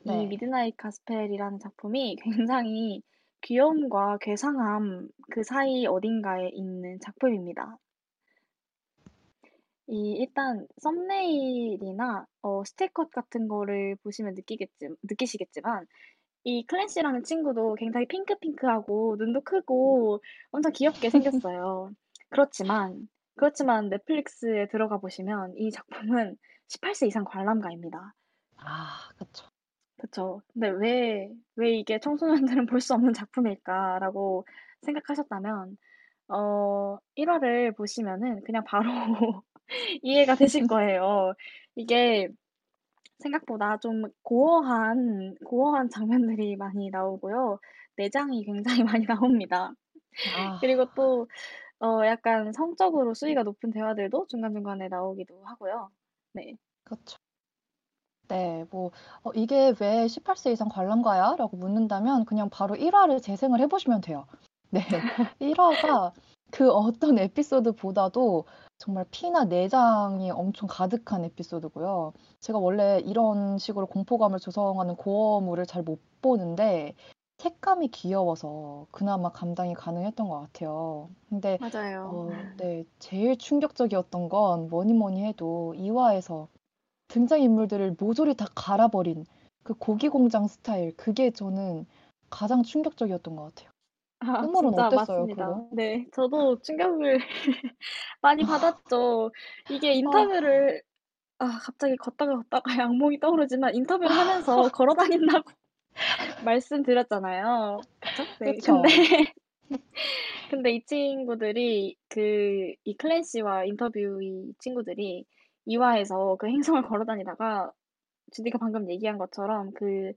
A: 이
B: 네.
A: 미드나잇 가스펠이라는 작품이 굉장히 귀여움과 괴상함 그 사이 어딘가에 있는 작품입니다. 이 일단 썸네일이나 어, 스틸컷 같은 거를 보시면 느끼겠지, 느끼시겠지만 이 클랜시라는 친구도 굉장히 핑크핑크하고 눈도 크고 엄청 귀엽게 생겼어요. 그렇지만 그렇지만 넷플릭스에 들어가 보시면 이 작품은 18세 이상 관람가입니다.
B: 아, 그쵸.
A: 그쵸. 근데 왜, 왜 이게 청소년들은 볼 수 없는 작품일까라고 생각하셨다면, 어, 1화를 보시면은 그냥 바로 이해가 되실 거예요. 이게 생각보다 좀 고어한, 고어한 장면들이 많이 나오고요. 내장이 굉장히 많이 나옵니다.
B: 아,
A: 그리고 또, 어, 약간 성적으로 수위가 높은 대화들도 중간중간에 나오기도 하고요. 네.
B: 그쵸. 네, 뭐, 어, 이게 왜 18세 이상 관람가야? 라고 묻는다면 그냥 바로 1화를 재생을 해보시면 돼요. 네, 1화가 그 어떤 에피소드보다도 정말 피나 내장이 엄청 가득한 에피소드고요. 제가 원래 이런 식으로 공포감을 조성하는 고어물을 잘 못 보는데 색감이 귀여워서 그나마 감당이 가능했던 것 같아요. 근데
A: 맞아요.
B: 어, 네, 제일 충격적이었던 건 뭐니 뭐니 해도 2화에서 등장인물들을 모조리 다 갈아버린 그 고기 공장 스타일, 그게 저는 가장 충격적이었던 것 같아요.
A: 아,
B: 끄물은
A: 진짜
B: 어땠어요,
A: 맞습니다.
B: 그거?
A: 네, 저도 충격을 많이 받았죠. 이게
B: 아,
A: 인터뷰를, 아, 갑자기 걷다가 걷다가 악몽이 떠오르지만 인터뷰를 하면서 걸어 다닌다고 말씀드렸잖아요. 그쵸? 네,
B: 그쵸.
A: 근데, 근데 이 친구들이 그, 이 클랜시와 인터뷰 이 친구들이 2 화에서 그 행성을 걸어 다니다가 주디가 방금 얘기한 것처럼 그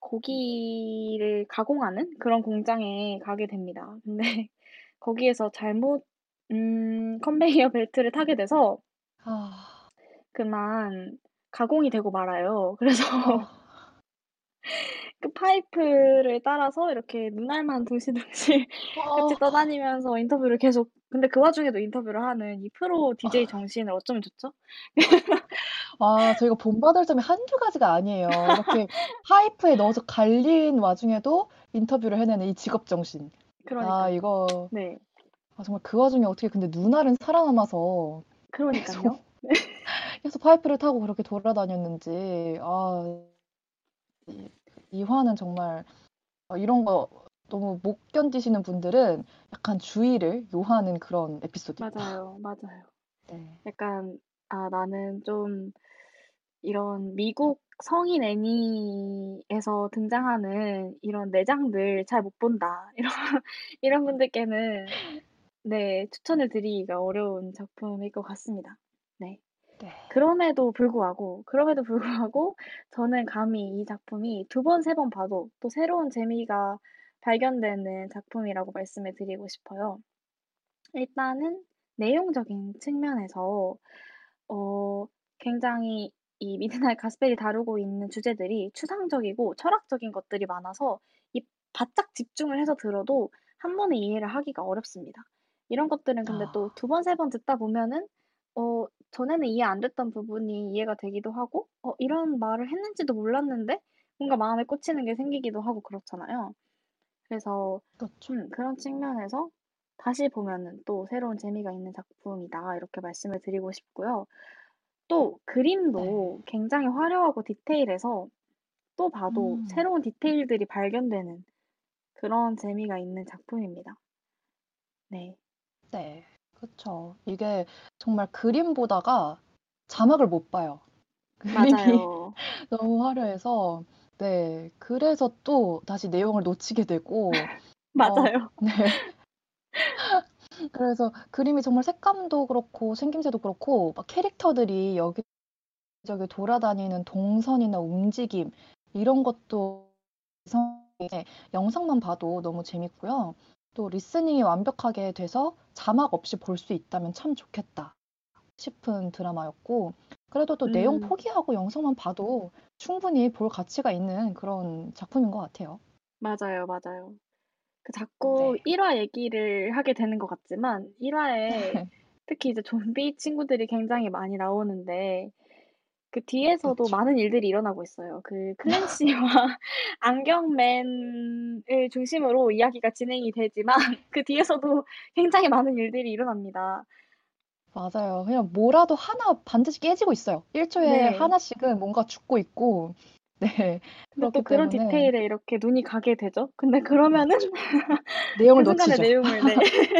A: 고기를 가공하는 그런 공장에 가게 됩니다. 근데 거기에서 잘못 음, 컨베이어 벨트를 타게 돼서
B: 아,
A: 그만 가공이 되고 말아요. 그래서
B: 아,
A: 그 파이프를 따라서 이렇게 눈알만 둥실둥실 같이
B: 아,
A: 떠다니면서 인터뷰를 계속 근데 그 와중에도 인터뷰를 하는 이 프로 DJ 정신을 어쩌면 좋죠?
B: 아, 저희가 본받을 점이 한두 가지가 아니에요. 이렇게 파이프에 넣어서 갈린 와중에도 인터뷰를 해내는 이 직업 정신. 아,
A: 그러니까요.
B: 이거
A: 네,
B: 아, 정말 그 와중에 어떻게 근데 눈알은 살아남아서 계속
A: 그러니까요.
B: 계속 파이프를 타고 그렇게 돌아다녔는지 아, 이, 이 화는 정말 어, 이런 거 너무 못 견디시는 분들은 약간 주의를 요하는 그런 에피소드입니다.
A: 맞아요, 맞아요.
B: 네.
A: 약간 아 나는 좀 이런 미국 성인 애니에서 등장하는 이런 내장들 잘 못 본다. 이런 이런 분들께는 네, 추천을 드리기가 어려운 작품일 것 같습니다. 네.
B: 네.
A: 그럼에도 불구하고, 그럼에도 불구하고 저는 감히 이 작품이 두 번, 세 번 봐도 또 새로운 재미가 발견되는 작품이라고 말씀을 드리고 싶어요. 일단은 내용적인 측면에서 어, 굉장히 이 미드나잇 가스펠이 다루고 있는 주제들이 추상적이고 철학적인 것들이 많아서 이 바짝 집중을 해서 들어도 한 번에 이해를 하기가 어렵습니다. 이런 것들은 근데 또
B: 아,
A: 두 번, 세 번 듣다 보면은 어, 전에는 이해 안 됐던 부분이 이해가 되기도 하고 어, 이런 말을 했는지도 몰랐는데 뭔가 마음에 꽂히는 게 생기기도 하고 그렇잖아요. 그래서
B: 그렇죠.
A: 음, 그런 측면에서 다시 보면은 또 새로운 재미가 있는 작품이다 이렇게 말씀을 드리고 싶고요. 또
B: 네.
A: 그림도 굉장히 화려하고 디테일해서 또 봐도
B: 음,
A: 새로운 디테일들이 발견되는 그런 재미가 있는 작품입니다. 네,
B: 네. 그렇죠. 이게 정말 그림 보다가 자막을 못 봐요. 그림이
A: 맞아요.
B: 너무 화려해서 네. 그래서 또 다시 내용을 놓치게 되고 어,
A: 맞아요.
B: 네. 그래서 그림이 정말 색감도 그렇고 생김새도 그렇고 막 캐릭터들이 여기저기 돌아다니는 동선이나 움직임 이런 것도 영상만 봐도 너무 재밌고요. 또 리스닝이 완벽하게 돼서 자막 없이 볼 수 있다면 참 좋겠다 싶은 드라마였고 그래도 또 내용
A: 음,
B: 포기하고 영상만 봐도 충분히 볼 가치가 있는 그런 작품인 것 같아요.
A: 맞아요, 맞아요. 그 자꾸
B: 네.
A: 1화 얘기를 하게 되는 것 같지만 1화에 특히 이제 좀비 친구들이 굉장히 많이 나오는데 그 뒤에서도
B: 그쵸.
A: 많은 일들이 일어나고 있어요. 그 클랜시와 안경맨을 중심으로 이야기가 진행이 되지만 그 뒤에서도 굉장히 많은 일들이 일어납니다.
B: 맞아요. 그냥 뭐라도 하나 반드시 깨지고 있어요. 1초에
A: 네.
B: 하나씩은 뭔가 죽고 있고. 네.
A: 근데 또 그런
B: 때문에
A: 디테일에 이렇게 눈이 가게 되죠. 근데 그러면은
B: 내용을
A: 그 순간의
B: 놓치죠.
A: 내용을 네.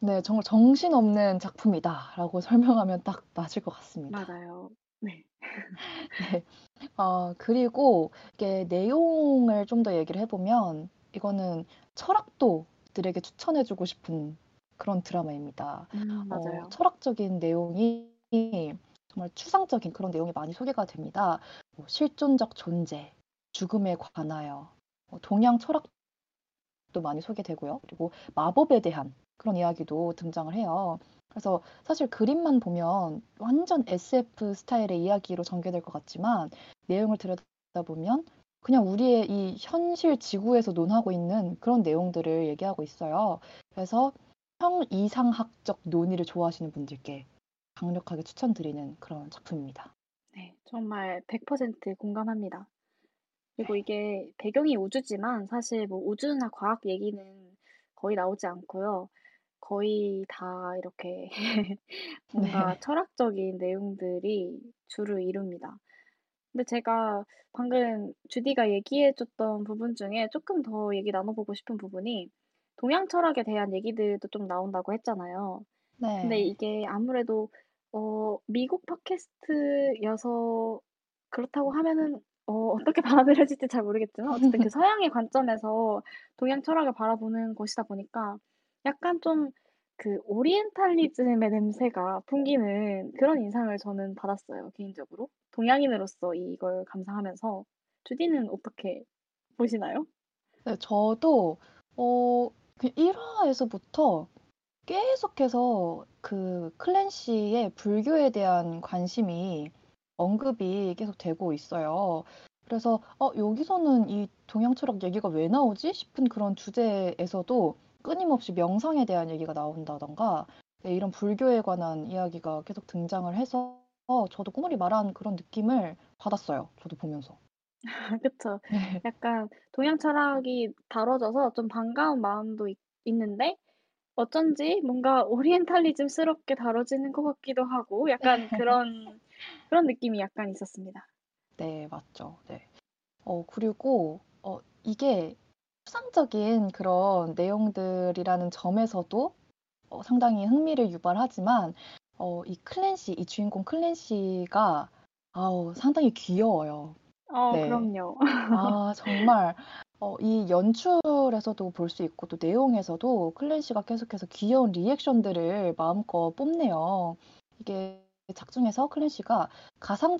B: 네, 정말 정신없는 작품이다라고 설명하면 딱 맞을 것 같습니다.
A: 맞아요. 네.
B: 네. 아, 그리고 이게 내용을 좀 더 얘기를 해보면 이거는 철학도들에게 추천해주고 싶은 그런 드라마입니다.
A: 음,
B: 어,
A: 맞아요.
B: 철학적인 내용이 정말 추상적인 그런 내용이 많이 소개가 됩니다. 뭐 실존적 존재, 죽음에 관하여, 뭐 동양 철학도 많이 소개되고요. 그리고 마법에 대한 그런 이야기도 등장을 해요. 그래서 사실 그림만 보면 완전 SF 스타일의 이야기로 전개될 것 같지만 내용을 들여다보면 그냥 우리의 이 현실 지구에서 논하고 있는 그런 내용들을 얘기하고 있어요. 그래서 형이상학적 논의를 좋아하시는 분들께 강력하게 추천드리는 그런 작품입니다.
A: 네, 정말 100% 공감합니다. 그리고 이게 배경이 우주지만 사실 뭐 우주나 과학 얘기는 거의 나오지 않고요. 거의 다 이렇게 뭔가
B: 네.
A: 철학적인 내용들이 주를 이룹니다. 근데 제가 방금 주디가 얘기해줬던 부분 중에 조금 더 얘기 나눠보고 싶은 부분이 동양 철학에 대한 얘기들도 좀 나온다고 했잖아요. 근데
B: 네.
A: 이게 아무래도 어, 미국 팟캐스트여서 그렇다고 하면은 어, 어떻게 받아들여질지 잘 모르겠지만 어쨌든 그 서양의 관점에서 동양 철학을 바라보는 것이다 보니까 약간 좀 그 오리엔탈리즘의 냄새가 풍기는 그런 인상을 저는 받았어요, 개인적으로. 동양인으로서 이걸 감상하면서. 주디는 어떻게 보시나요?
B: 네, 저도 어, 그 1화에서부터 계속해서 그 클랜시의 불교에 대한 관심이 언급이 계속 되고 있어요. 그래서 어, 여기서는 이 동양 철학 얘기가 왜 나오지 싶은 그런 주제에서도 끊임없이 명상에 대한 얘기가 나온다던가 네, 이런 불교에 관한 이야기가 계속 등장을 해서 저도 꾸물이 말한 그런 느낌을 받았어요. 저도 보면서.
A: 그쵸.
B: 네.
A: 약간 동양 철학이 다뤄져서 좀 반가운 마음도 있, 있는데 어쩐지 뭔가 오리엔탈리즘스럽게 다뤄지는 것 같기도 하고 약간 그런 그런 느낌이 약간 있었습니다.
B: 네, 맞죠. 네. 어, 그리고 어, 이게 추상적인 그런 내용들이라는 점에서도 어, 상당히 흥미를 유발하지만 어, 이 클랜시, 이 주인공 클랜시가 아우, 상당히 귀여워요.
A: 어,
B: 네.
A: 그럼요.
B: 아, 정말 어, 이 연출에서도 볼 수 있고 또 내용에서도 클랜시가 계속해서 귀여운 리액션들을 마음껏 뽐내요. 이게 작중에서 클랜시가 가상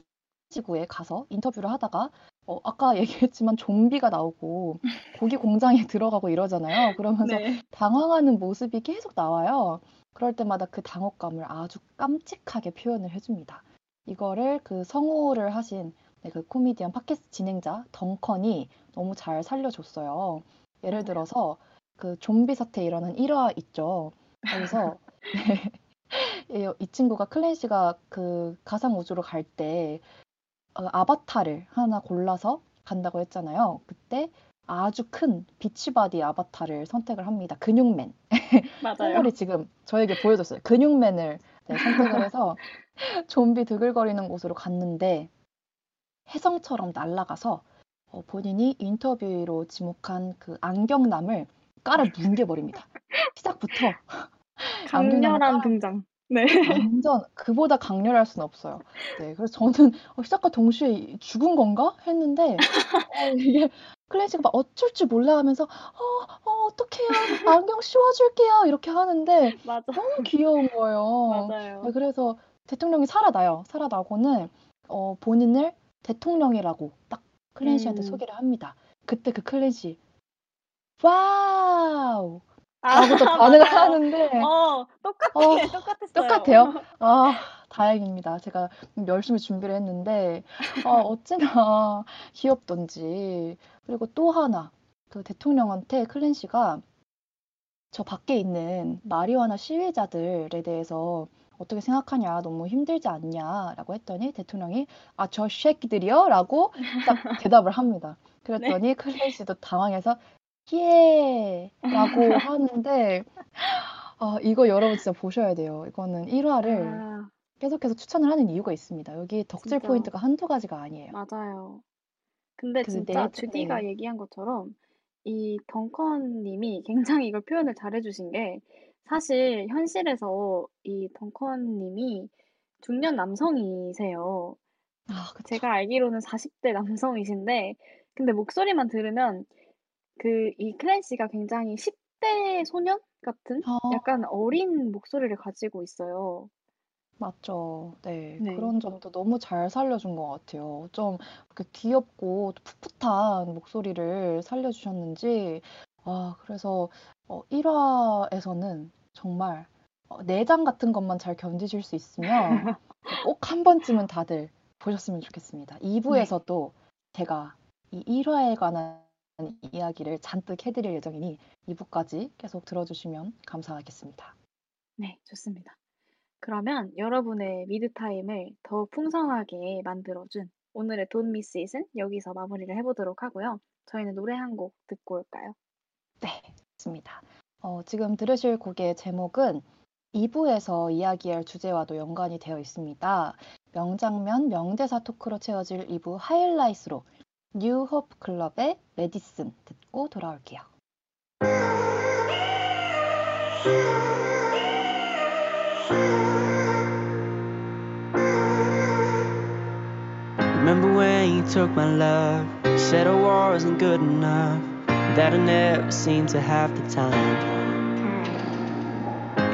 B: 지구에 가서 인터뷰를 하다가 어, 아까 얘기했지만 좀비가 나오고 고기 공장에 들어가고 이러잖아요. 그러면서
A: 네.
B: 당황하는 모습이 계속 나와요. 그럴 때마다 그 당혹감을 아주 깜찍하게 표현을 해줍니다. 이거를 그 성우를 하신 네, 그 코미디언 팟캐스트 진행자 덩컨이 너무 잘 살려줬어요. 예를. 들어서 그 좀비 사태 일어난 1화 있죠. 거기서 네, 이 친구가 클랜시가 그 가상 우주로 갈 때 아바타를 하나 골라서 간다고 했잖아요. 그때 아주 큰 비치바디 아바타를 선택을 합니다. 근육맨.
A: 맞아요.
B: 콧물이 지금 저에게 보여줬어요. 근육맨을 네, 선택을 해서 좀비 드글거리는 곳으로 갔는데 혜성처럼 날아가서 어, 본인이 인터뷰로 지목한 그 안경남을 깔아 뭉개버립니다. 시작부터
A: 강렬한 등장. 네.
B: 완전 그보다 강렬할 수는 없어요. 네, 그래서 저는 어, 시작과 동시에 죽은 건가 했는데 어, 이게 클랜시가 막 어쩔 줄 몰라 하면서 어, 어 어떡해요 안경 씌워줄게요 이렇게 하는데
A: 맞아.
B: 너무 귀여운 거예요.
A: 맞아요.
B: 네, 그래서 대통령이 살아나요. 살아나고는 어, 본인을 대통령이라고 딱 클랜시한테
A: 음.
B: 소개를 합니다. 그때 그 클랜시 wow
A: 아,
B: 라고 또 반응을
A: 맞아요.
B: 하는데
A: 어, 똑같아.
B: 어,
A: 똑같았어요.
B: 똑같아요. 아, 다행입니다. 제가 열심히 준비를 했는데, 아, 어찌나 귀엽던지. 그리고 또 하나, 그 대통령한테 클랜시가 저 밖에 있는 마리화나 시위자들에 대해서 어떻게 생각하냐, 너무 힘들지 않냐라고 했더니 대통령이 아, 저 새끼들이요? 라고 딱 대답을 합니다. 그랬더니 클래시도 당황해서 예! 라고 하는데 아, 이거 여러분 진짜 보셔야 돼요. 이거는 1화를
A: 아,
B: 계속해서 추천을 하는 이유가 있습니다. 여기 덕질
A: 진짜.
B: 포인트가 한두 가지가 아니에요.
A: 맞아요. 근데
B: 그
A: 진짜
B: 네,
A: 주디가
B: 네.
A: 얘기한 것처럼 이 덩컨님이 굉장히 이걸 표현을 잘해주신 게 사실 현실에서 이 덩컨 님이 중년 남성이세요.
B: 아, 그쵸.
A: 제가 알기로는 40 대 남성이신데 근데 목소리만 들으면 그 이 클랜시가 굉장히 10 대 소년 같은
B: 어,
A: 약간 어린 목소리를 가지고 있어요.
B: 맞죠. 네,
A: 네.
B: 그런 점도 너무 잘 살려준 것 같아요. 좀그 귀엽고 또 풋풋한 목소리를 살려주셨는지, 아, 그래서 어, 1화에서는 정말 어, 내장 같은 것만 잘 견디실 수 있으면 꼭 한 번쯤은 다들 보셨으면 좋겠습니다. 2부에서도 제가 이 1화에 관한 이야기를 잔뜩 해드릴 예정이니 2부까지 계속 들어주시면 감사하겠습니다.
A: 네, 좋습니다. 그러면 여러분의 미드 타임을 더욱 풍성하게 만들어준 오늘의 Miss It은 여기서 마무리를 해보도록 하고요. 저희는 노래 한 곡 듣고 올까요?
B: 네, 좋습니다. 어, 지금 들으실 곡의 제목은 2부에서 이야기할 주제와도 연관이 되어 있습니다. 명장면, 명대사 토크로 채워질 2부 하이라이트로 뉴 호프 클럽의 메디슨 듣고 돌아올게요.
D: That I never seemed to have the time.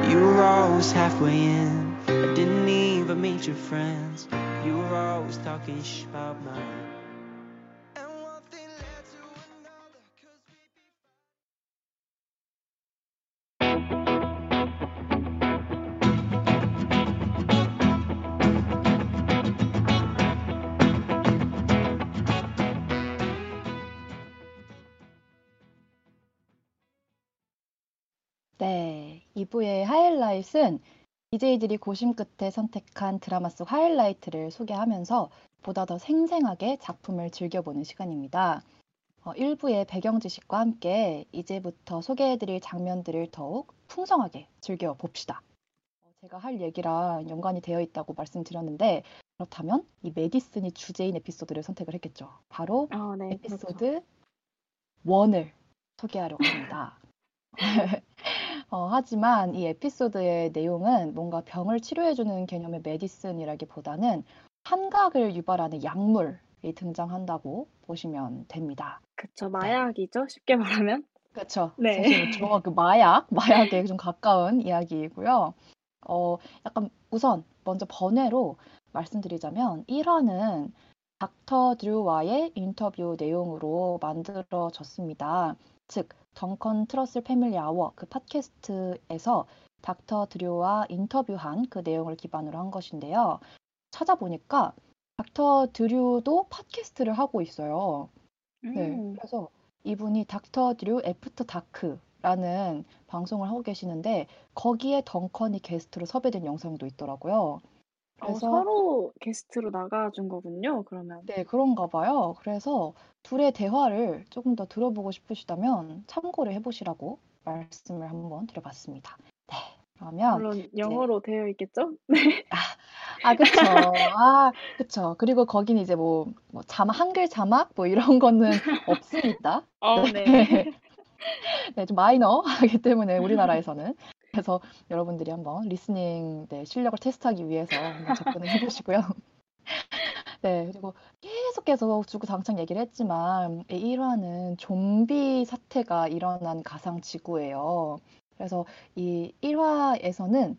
D: You were always halfway in. I didn't even meet your friends. You were always talking sh about mine.
B: 2부의 하이라이트는 DJ들이 고심 끝에 선택한 드라마 속 하이라이트를 소개하면서 보다 더 생생하게 작품을 즐겨보는 시간입니다. 어, 1부의 배경 지식과 함께 이제부터 소개해드릴 장면들을 더욱 풍성하게 즐겨봅시다. 어, 제가 할 얘기랑 연관이 되어 있다고 말씀드렸는데 그렇다면 이 메디슨이 주제인 에피소드를 선택을 했겠죠. 바로
A: 아, 네, 그렇죠.
B: 에피소드 1을 소개하려고 합니다. 어, 하지만 이 에피소드의 내용은 뭔가 병을 치료해주는 개념의 메디슨이라기보다는 환각을 유발하는 약물이 등장한다고 보시면 됩니다.
A: 그쵸, 마약이죠, 쉽게 말하면.
B: 그렇죠.
A: 네.
B: 사실 정말 그 마약, 마약에 좀 가까운 이야기이고요. 어, 약간 우선 먼저 번외로 말씀드리자면 1화는 닥터 드류와의 인터뷰 내용으로 만들어졌습니다. 즉, 덩컨 트러슬 패밀리 아워 그 팟캐스트에서 닥터 드류와 인터뷰한 그 내용을 기반으로 한 것인데요. 찾아보니까 닥터 드류도 팟캐스트를 하고 있어요. 네,
A: 음,
B: 그래서 이분이 닥터 드류 애프터 다크라는 방송을 하고 계시는데 거기에 덩컨이 게스트로 섭외된 영상도 있더라고요.
A: 어,
B: 그래서
A: 서로 게스트로 나가 준 거군요, 그러면.
B: 네, 그런가 봐요. 그래서 둘의 대화를 조금 더 들어보고 싶으시다면 참고를 해 보시라고 말씀을 한번 드려 봤습니다. 네, 그러면
A: 물론 영어로 되어 있겠죠?
B: 아, 그쵸. 아, 그쵸. 그리고 거긴 이제 뭐, 뭐 자막, 한글 자막 뭐 이런 거는 없습니다.
A: 어, 네.
B: 네, 좀 마이너하기 때문에 우리나라에서는. 그래서 여러분들이 한번 리스닝 네, 실력을 테스트하기 위해서 한번 접근을 해보시고요. 네, 그리고 계속 계속 주구장창 얘기를 했지만 이 1화는 좀비 사태가 일어난 가상 지구예요. 그래서 이 1화에서는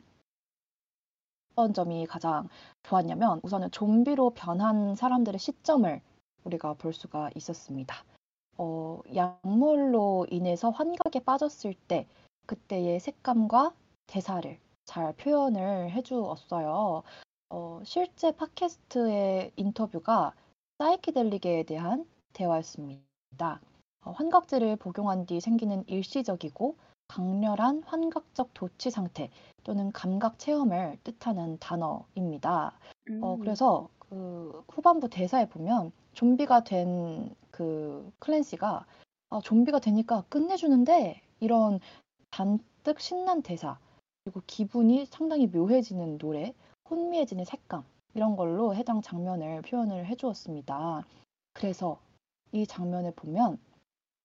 B: 어떤 점이 가장 좋았냐면 우선은 좀비로 변한 사람들의 시점을 우리가 볼 수가 있었습니다. 어, 약물로 인해서 환각에 빠졌을 때 그때의 색감과 대사를 잘 표현을 해주었어요. 어, 실제 팟캐스트의 인터뷰가 사이키델릭에 대한 대화였습니다. 어, 환각제를 복용한 뒤 생기는 일시적이고 강렬한 환각적 도취 상태 또는 감각 체험을 뜻하는 단어입니다. 어,
A: 음.
B: 그래서 그 후반부 대사에 보면 좀비가 된 그 클랜시가 아, 좀비가 되니까 끝내주는데 이런 잔뜩 신난 대사 그리고 기분이 상당히 묘해지는 노래, 혼미해지는 색감 이런 걸로 해당 장면을 표현을 해주었습니다. 그래서 이 장면을 보면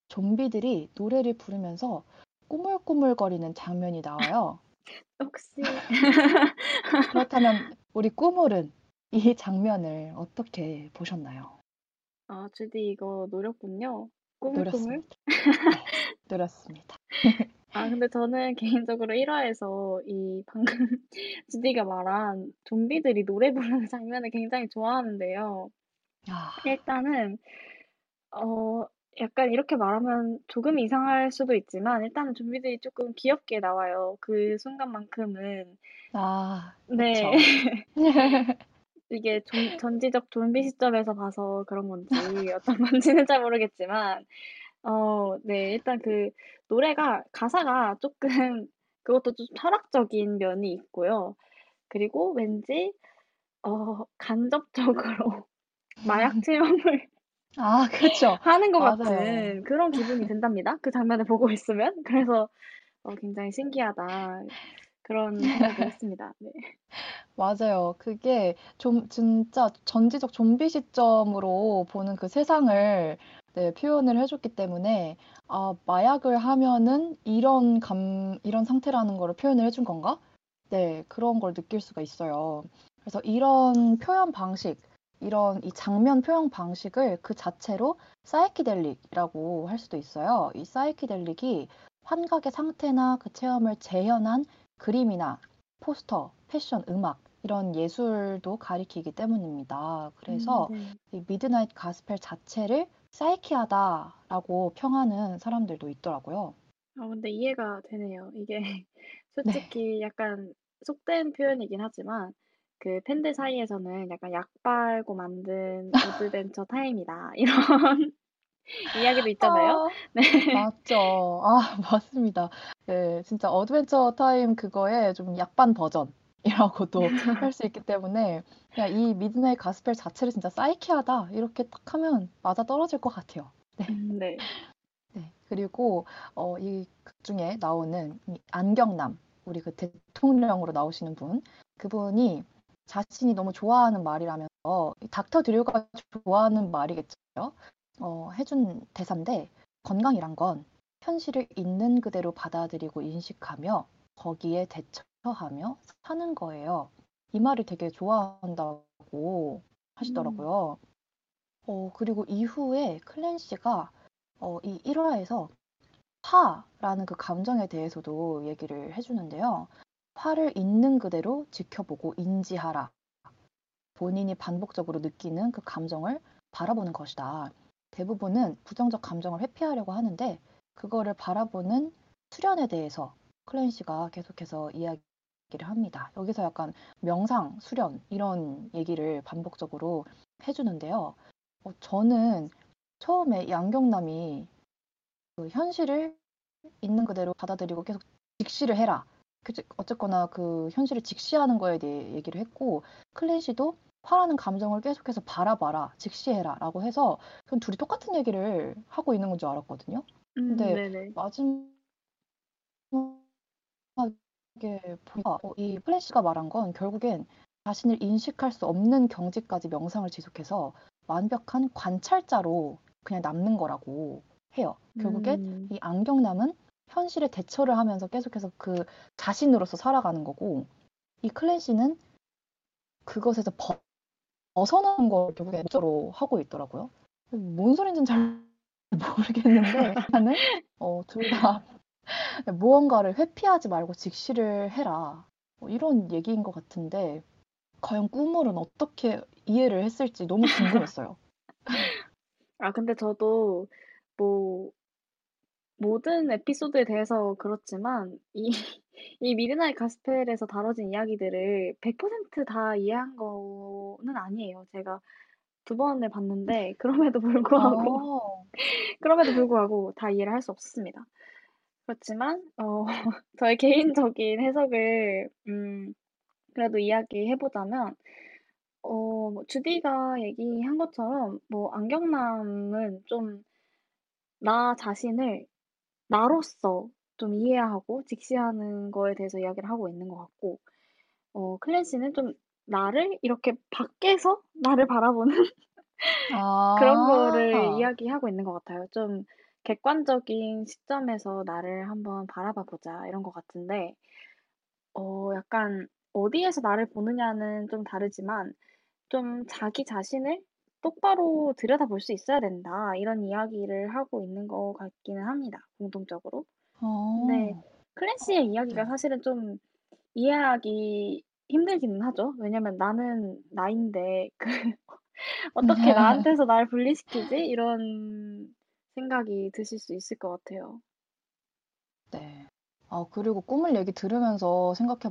B: 좀비들이 노래를 부르면서 꾸물꾸물거리는 장면이 나와요.
A: 혹시
B: 그렇다면 우리 꾸물은 이 장면을 어떻게 보셨나요?
A: 아, 주디 이거 노렸군요. 꾸물꾸물.
B: 노렸습니다. 네, 노렸습니다.
A: 아, 근데 저는 개인적으로 1화에서 이 방금 주디가 말한 좀비들이 노래 부르는 장면을 굉장히 좋아하는데요.
B: 아,
A: 일단은 어 약간 이렇게 말하면 조금 이상할 수도 있지만 일단은 좀비들이 조금 귀엽게 나와요. 그 순간만큼은.
B: 아,
A: 네. 이게 좀 전지적 좀비 시점에서 봐서 그런 건지 어떤 건지는 잘 모르겠지만 어, 네. 일단 그 노래가 가사가 조금 그것도 좀 철학적인 면이 있고요. 그리고 왠지 어, 간접적으로 마약 체험을
B: 아, 그쵸.
A: 하는 것
B: 맞아요.
A: 같은 그런 기분이 든답니다. 그 장면을 보고 있으면. 그래서 어, 굉장히 신기하다. 그런 생각을 했습니다. 네.
B: 맞아요. 그게 좀 진짜 전지적 좀비 시점으로 보는 그 세상을 네, 표현을 해줬기 때문에 아, 마약을 하면은 이런 감, 이런 상태라는 거를 표현을 해준 건가? 네, 그런 걸 느낄 수가 있어요. 그래서 이런 표현 방식, 이런 이 장면 표현 방식을 그 자체로 사이키델릭이라고 할 수도 있어요. 이 사이키델릭이 환각의 상태나 그 체험을 재현한 그림이나 포스터, 패션, 음악 이런 예술도 가리키기 때문입니다. 그래서
A: 음, 네.
B: 이 미드나잇 가스펠 자체를 사이키하다라고 평하는 사람들도 있더라고요.
A: 아, 근데 이해가 되네요. 이게
B: 네.
A: 솔직히 약간 속된 표현이긴 하지만 그 팬들 사이에서는 약간 약 빨고 만든 어드벤처 타임이다. 이런 이야기도 있잖아요.
B: 아,
A: 네.
B: 맞죠. 아, 맞습니다. 네, 진짜 어드벤처 타임 그거의 좀 약 빤 버전이라고도 할 수 있기 때문에 그냥 이 미드나잇 가스펠 자체를 진짜 사이키하다 이렇게 딱 하면 맞아 떨어질 것 같아요. 네.
A: 음, 네.
B: 네. 그리고 어, 이 극 중에 나오는 이 안경남, 우리 그 대통령으로 나오시는 분, 그분이 자신이 너무 좋아하는 말이라면서 이 닥터 드류가 좋아하는 말이겠죠. 어, 해준 대사인데 건강이란 건 현실을 있는 그대로 받아들이고 인식하며 거기에 대처 하며 사는 거예요. 이 말을 되게 좋아한다고 하시더라고요. 어, 그리고 이후에 클랜시가 어, 이 1화에서 화라는 그 감정에 대해서도 얘기를 해주는데요. 화를 있는 그대로 지켜보고 인지하라. 본인이 반복적으로 느끼는 그 감정을 바라보는 것이다. 대부분은 부정적 감정을 회피하려고 하는데 그거를 바라보는 수련에 대해서 클랜시가 계속해서 이야기 를 합니다. 여기서 약간 명상, 수련 이런 얘기를 반복적으로 해주는데요. 어, 저는 처음에 양경남이 그 현실을 있는 그대로 받아들이고 계속 직시를 해라. 그- 어쨌거나 그 현실을 직시하는 거에 대해 얘기를 했고 클랜시도 화라는 감정을 계속해서 바라봐라, 직시해라 라고 해서 그럼 둘이 똑같은 얘기를 하고 있는 건 줄 알았거든요.
A: 음,
B: 근데
A: 네네.
B: 마지막 에 보니까 어, 이 클랜시가 말한 건 결국엔 자신을 인식할 수 없는 경지까지 명상을 지속해서 완벽한 관찰자로 그냥 남는 거라고 해요. 결국엔
A: 음,
B: 이 안경남은 현실에 대처를 하면서 계속해서 그 자신으로서 살아가는 거고 이 클랜시는 그것에서 벗- 벗어나는 걸 결국에 목적으로 하고 있더라고요. 뭔 소린지는 잘 모르겠는데 나는 어, 둘 다 무언가를 회피하지 말고 직시를 해라. 뭐 이런 얘기인 것 같은데 과연 꾸물은 어떻게 이해를 했을지 너무 궁금했어요.
A: 아, 근데 저도 뭐 모든 에피소드에 대해서 그렇지만 이, 이 미드나잇 가스펠에서 다뤄진 이야기들을 100%다 이해한 거는 아니에요. 제가 두 번을 봤는데 그럼에도 불구하고
B: 아,
A: 그럼에도 불구하고 다 이해를 할 수 없었습니다. 그렇지만 어 저의 개인적인 해석을 음 그래도 이야기해 보자면 어 뭐 주디가 얘기한 것처럼 뭐 안경남은 좀 나 자신을 나로서 좀 이해하고 직시하는 거에 대해서 이야기를 하고 있는 것 같고 어 클랜시는 좀 나를 이렇게 밖에서 나를 바라보는 그런 거를
B: 아,
A: 이야기하고 있는 것 같아요. 좀 객관적인 시점에서 나를 한번 바라봐 보자 이런 것 같은데 어 약간 어디에서 나를 보느냐는 좀 다르지만 좀 자기 자신을 똑바로 들여다볼 수 있어야 된다. 이런 이야기를 하고 있는 것 같기는 합니다. 공통적으로. 근데
B: 어,
A: 클래시의 이야기가
B: 네.
A: 사실은 좀 이해하기 힘들기는 하죠. 왜냐면 나는 나인데 그 어떻게 나한테서 날 분리시키지? 이런 생각이 드실 수 있을 것 같아요.
B: 네. 아, 그리고 꿈을 얘기 들으면서 생각해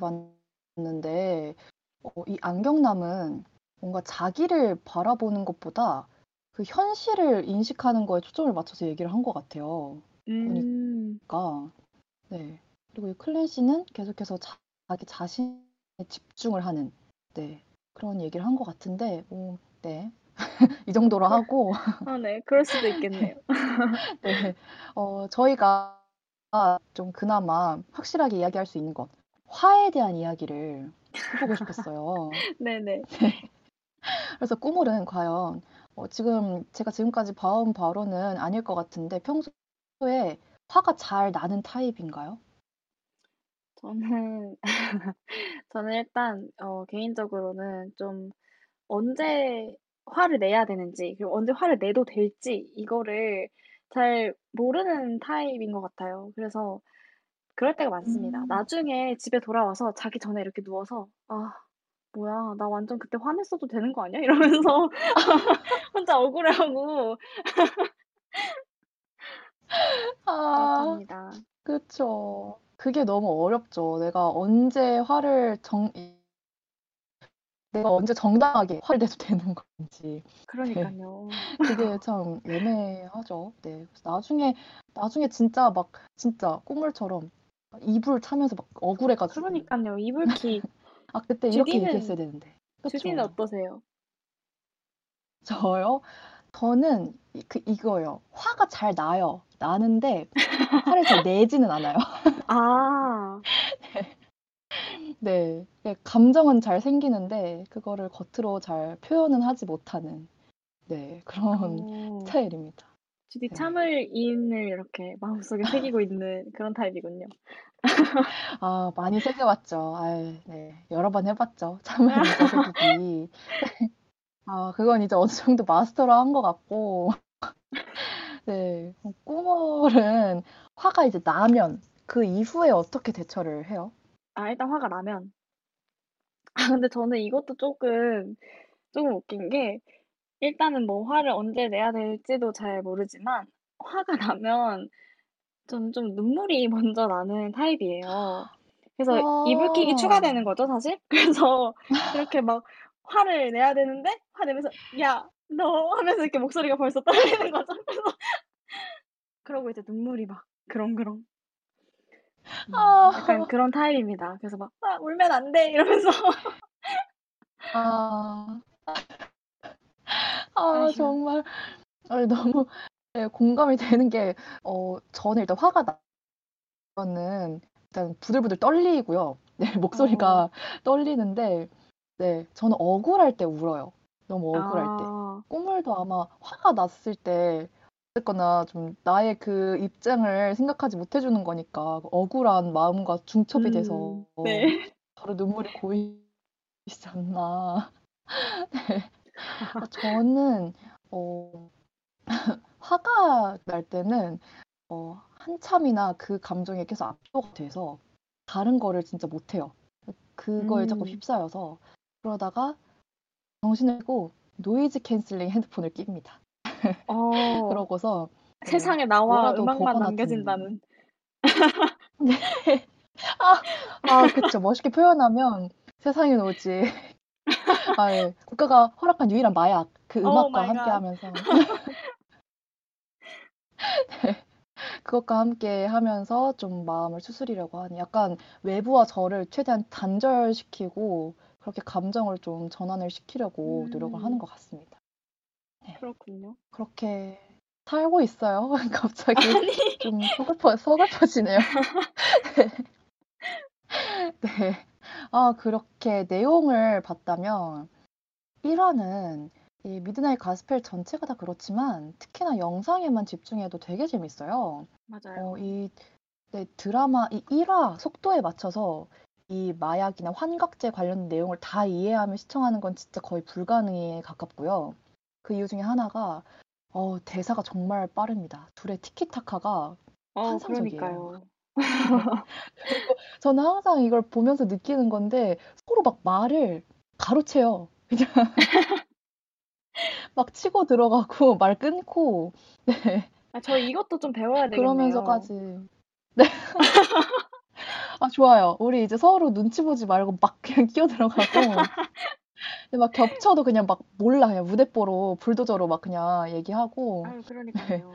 B: 봤는데, 어, 이 안경남은 뭔가 자기를 바라보는 것보다 그 현실을 인식하는 거에 초점을 맞춰서 얘기를 한 것 같아요.
A: 음,
B: 보니까. 네. 그리고 이 클랜시는 계속해서 자, 자기 자신에 집중을 하는, 네. 그런 얘기를 한 것 같은데, 어, 네. 이 정도로
A: 그,
B: 하고,
A: 아, 네, 그럴 수도 있겠네요.
B: 네. 어, 저희가 좀 그나마 확실하게 이야기할 수 있는 것, 화에 대한 이야기를 해보고 싶었어요.
A: 네네.
B: 그래서 꾸물은 과연 어, 지금 제가 지금까지 봐온 바로는 아닐 것 같은데 평소에 화가 잘 나는 타입인가요?
A: 저는, 저는 일단, 어, 개인적으로는 좀 언제 화를 내야 되는지, 그리고 언제 화를 내도 될지, 이거를 잘 모르는 타입인 것 같아요. 그래서 그럴 때가 많습니다.
B: 음.
A: 나중에 집에 돌아와서 자기 전에 이렇게 누워서, 아, 뭐야, 나 완전 그때 화냈어도 되는 거 아니야? 이러면서 혼자 억울해하고
B: 아,
A: 그렇답니다.
B: 그쵸. 그게 너무 어렵죠. 내가 언제 화를 정, 내가 언제 정당하게 화를 내도 되는 건지. 네.
A: 그러니까요.
B: 그게 참 애매하죠. 네. 나중에, 나중에 진짜 막, 진짜 꿈물처럼 이불 차면서 막 억울해가지고.
A: 그러니까요. 이불킥.
B: 아, 그때 이렇게 얘기했어야
A: 주디는,
B: 되는데.
A: 주디는
B: 그쵸?
A: 어떠세요?
B: 저요? 저는 이- 그, 이거요. 화가 잘 나요. 나는데, 화를 잘 내지는 않아요.
A: 아,
B: 네. 네, 감정은 잘 생기는데, 그거를 겉으로 잘 표현은 하지 못하는, 네, 그런
A: 어,
B: 스타일입니다.
A: 주디
B: 네.
A: 참을 이인을 이렇게 마음속에 새기고 있는 그런 타입이군요.
B: 아, 많이 새겨봤죠. 아유, 네. 여러 번 해봤죠. 참을 새기기. 아, 그건 이제 어느 정도 마스터로 한 것 같고, 네. 꾸물은 화가 이제 나면 그 이후에 어떻게 대처를 해요?
A: 아, 일단 화가 나면. 아, 근데 저는 이것도 조금, 조금 웃긴 게, 일단은 뭐 화를 언제 내야 될지도 잘 모르지만, 화가 나면 저는 좀 눈물이 먼저 나는 타입이에요. 그래서 이불킥이 추가되는
B: 아,
A: 거죠, 사실? 그래서 이렇게 막 화를 내야 되는데, 화 내면서, 야, 너 하면서 이렇게 목소리가 벌써 떨리는 거죠. 그래서 그러고 이제 눈물이 막 그렁그렁. 음, 약간
B: 아,
A: 그런 타입입니다. 그래서 막, 아, 울면 안 돼! 이러면서.
B: 아, 아,
A: 아휴.
B: 정말. 너무 네, 공감이 되는 게, 어, 저는 일단 화가 나면은 일단 부들부들 떨리고요. 네,
A: 어,
B: 목소리가 떨리는데, 네, 저는 억울할 때 울어요. 너무 억울할 때.
A: 아,
B: 꿈물도 아마 화가 났을 때, 어쨌거나 좀 나의 그 입장을 생각하지 못해주는 거니까, 억울한 마음과 중첩이 돼서
A: 음, 네.
B: 바로 눈물이 고이지 않나. 아, 저는, 어, 화가 날 때는 어, 한참이나 그 감정에 계속 압도가 돼서 다른 거를 진짜 못해요. 그거에 자꾸
A: 음,
B: 휩싸여서 그러다가 정신을 고 noise canceling 헤드폰을 낍니다.
A: 어,
B: 그러고서 네,
A: 세상에 나와
B: 뭐라도
A: 음악만. 남겨진다는.
B: 네. 아, 아, 그쵸. 멋있게 표현하면 세상에 오지. 아, 예. 국가가 허락한 유일한 마약,
A: 그오
B: 음악과
A: 마이
B: 함께
A: 갓.
B: 하면서 그것과 함께 하면서 좀 마음을 추스리려고 하는 약간 외부와 저를 최대한 단절시키고 그렇게 감정을 좀 전환을 시키려고 노력을
A: 음.
B: 하는 것 같습니다.
A: 그렇군요.
B: 그렇게 살고 있어요. 갑자기 좀 서글퍼, 서글퍼지네요. 네. 네. 아, 그렇게 내용을 봤다면 1화는 이 미드나잇 가스펠 전체가 다 그렇지만 특히나 영상에만 집중해도 되게 재밌어요.
A: 맞아요.
B: 어, 이 네, 드라마 이 1화 속도에 맞춰서 이 마약이나 환각제 관련 내용을 다 이해하며 시청하는 건 진짜 거의 불가능에 가깝고요. 그 이유 중에 하나가 어, 대사가 정말 빠릅니다. 둘의 티키타카가
A: 어,
B: 환상적이에요.
A: 그러니까요.
B: 저는 항상 이걸 보면서 느끼는 건데 서로 막 말을 가로채요. 그냥 막 치고 들어가고 말 끊고 네.
A: 아, 저 이것도 좀 배워야 되겠네요.
B: 그러면서까지 네. 아, 좋아요. 우리 이제 서로 눈치 보지 말고 막 그냥 끼어들어가고 근데 막 겹쳐도 그냥 막 몰라 그냥 무대뽀로 불도저로 막 그냥 얘기하고
A: 아유, 그러니까요.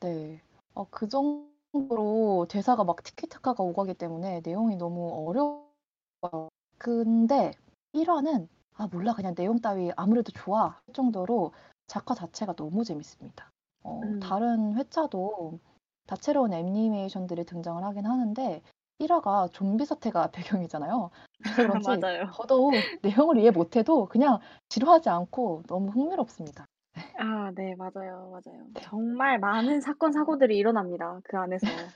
B: 네. 어, 그 정도로 대사가 막 티키타카가 오가기 때문에 내용이 너무 어려워요. 근데 1화는 아, 몰라. 그냥 내용 따위 아무래도 좋아. 할 정도로 작화 자체가 너무 재밌습니다. 어,
A: 음.
B: 다른 회차도 다채로운 애니메이션들이 등장을 하긴 하는데 1 화가 좀비 사태가 배경이잖아요. 그래서 그런지
A: 맞아요.
B: 더더욱 내용을 이해 못해도 그냥 지루하지 않고 너무 흥미롭습니다.
A: 아, 네, 맞아요. 맞아요. 정말 많은 사건, 사고들이 일어납니다. 그 안에서.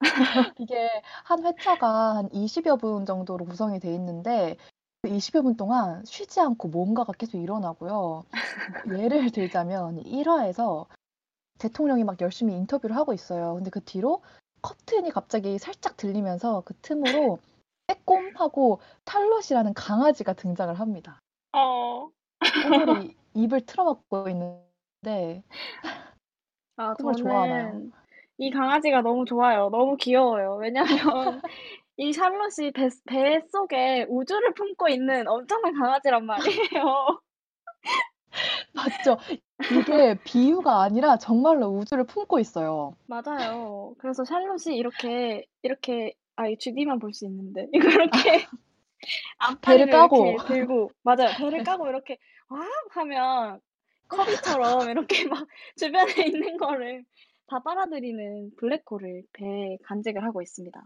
B: 이게 한 회차가 한 20 여 분 정도로 구성이 돼 있는데 그 20 여 분 동안 쉬지 않고 뭔가가 계속 일어나고요. 뭐 예를 들자면 1 화에서 대통령이 막 열심히 인터뷰를 하고 있어요. 근데 그 뒤로 커튼이 갑자기 살짝 들리면서 그 틈으로 빼꼼하고 탈롯이라는 강아지가 등장을 합니다.
A: 어.
B: 꼬물이 입을 틀어막고 있는데
A: 아,
B: 정말 좋아하나요?
A: 저는 이 강아지가 너무 좋아요. 너무 귀여워요. 왜냐면 이 샬롯이 배, 배 속에 우주를 품고 있는 엄청난 강아지란 말이에요.
B: 맞죠? 이게 비유가 아니라 정말로 우주를 품고 있어요.
A: 맞아요. 그래서 샬롯이 이렇게, 이렇게, 아, 이 GD만 볼 수 있는데. 이거 이렇게
B: 배를 까고.
A: 이렇게 들고, 맞아요. 배를 까고 이렇게 와 하면 커비처럼 이렇게 막 주변에 있는 거를 다 빨아들이는 블랙홀을 배에 간직을 하고 있습니다.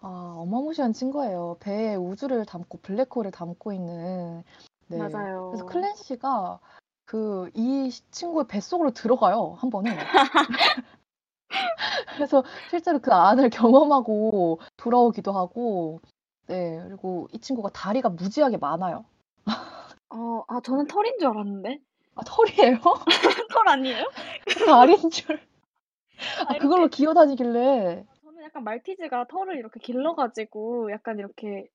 B: 아, 어마무시한 친구예요. 배에 우주를 담고 블랙홀을 담고 있는. 네.
A: 맞아요.
B: 그래서 클랜시가 그 이 친구의 뱃속으로 들어가요, 한 번에. 그래서 실제로 그 안을 경험하고 돌아오기도 하고, 네. 그리고 이 친구가 다리가 무지하게 많아요.
A: 어, 아, 저는 털인 줄 알았는데.
B: 아, 털이에요?
A: 털 아니에요?
B: 다리인 줄.
A: 아,
B: 아, 그걸로 기어 다니길래.
A: 저는 약간 말티즈가 털을 이렇게 길러가지고 약간 이렇게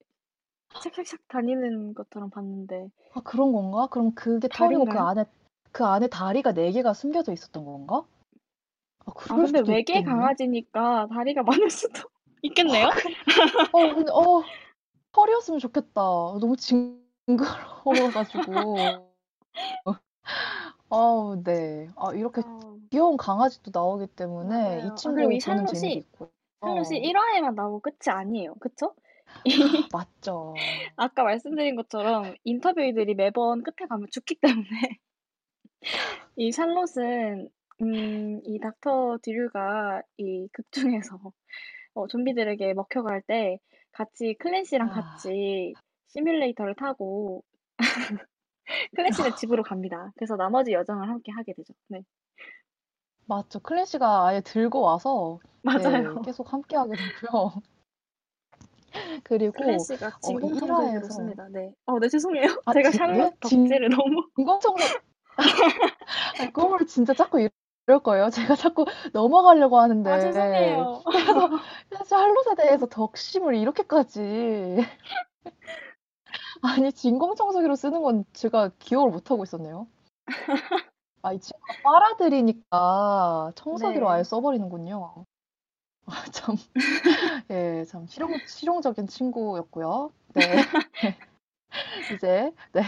A: 샥샥샥 다니는 것처럼 봤는데.
B: 아, 그런 건가? 그럼 그게 털이고 그
A: 다리인가요?
B: 안에, 그 안에 다리가 네 개가 숨겨져 있었던 건가? 아,
A: 아,
B: 그럴
A: 근데
B: 수도
A: 외계
B: 있겠네.
A: 강아지니까 다리가 많을 수도 있겠네요?
B: 어, 근데, 어, 털이었으면 좋겠다. 너무 징그러워가지고. 아우, 네. 아, 이렇게
A: 아,
B: 귀여운 강아지도 나오기 때문에
A: 맞아요.
B: 이
A: 아,
B: 친구
A: 그리고 이
B: 보는
A: 샬롯이,
B: 재미도 있고.
A: 샬롯이
B: 어,
A: 1화에만 나오고 끝이 아니에요. 그쵸?
B: 맞죠.
A: 아까 말씀드린 것처럼 인터뷰이들이 매번 끝에 가면 죽기 때문에 이 샬롯은 음, 이 닥터 디류가 이 극 중에서 어, 좀비들에게 먹혀갈 때 같이 클랜시랑
B: 아,
A: 같이 시뮬레이터를 타고 클랜시네 집으로 갑니다. 그래서 나머지 여정을 함께 하게 되죠. 네,
B: 맞죠. 클래시가 아예 들고 와서, 네,
A: 맞아요.
B: 계속 함께 하게 되고요. 그리고, 어, 이
A: 진공청소기로
B: 1화에서,
A: 씁니다. 네. 어, 네, 죄송해요.
B: 아,
A: 제가
B: 진,
A: 샬롯
B: 예? 진,
A: 덕질을 너무.
B: 진공청소, 아니, 그걸 진짜 자꾸 이럴 거예요. 제가 자꾸 넘어가려고
A: 아,
B: 하는데.
A: 죄송해요.
B: 그래서, 할롯에 대해서 덕심을 이렇게까지. 아니, 진공청소기로 쓰는 건 제가 기억을 못 하고 있었네요. 아, 이 친구가 빨아들이니까 청소기로 아예
A: 네.
B: 써버리는군요. 아, 참, 예, 참 실용, 실용적인 친구였고요. 네. 이제, 네.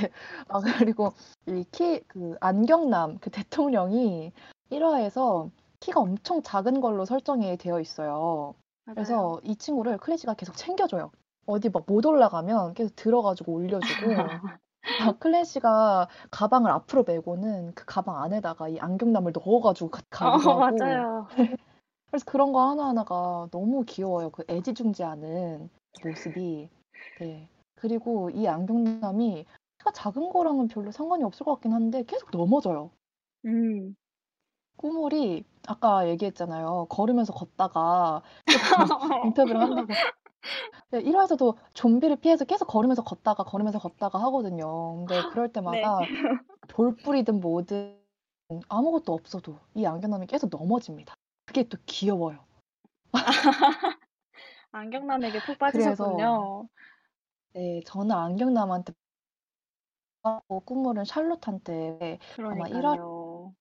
B: 아, 그리고 이 키, 그 안경남, 그 대통령이 1화에서 키가 엄청 작은 걸로 설정이 되어 있어요.
A: 맞아요.
B: 그래서 이 친구를 클래시가 계속 챙겨줘요. 어디 막 못 올라가면 계속 들어가지고 올려주고 아, 클래시가 가방을 앞으로 메고는 그 가방 안에다가 이 안경남을 넣어가지고 가, 가기도
A: 어,
B: 하고
A: 맞아요.
B: 그래서 그런 거 하나하나가 너무 귀여워요. 그 애지중지하는 모습이. 네. 그리고 이 안경남이 키가 작은 거랑은 별로 상관이 없을 것 같긴 한데 계속 넘어져요.
A: 음.
B: 꾸물이 아까 얘기했잖아요. 걸으면서 걷다가 인터뷰를 한다고. 네, 1화에서도 좀비를 피해서 계속 걸으면서 걷다가 걸으면서 걷다가 하거든요. 근데 그럴 때마다 돌뿌리든 뭐든 아무것도 없어도 이 안경남이 계속 넘어집니다. 그게 또 귀여워요.
A: 안경남에게 푹
B: 그래서
A: 빠지셨군요.
B: 네, 저는 안경남한테 꾸물은 샬롯한테 아마 1화
A: 그러니까요.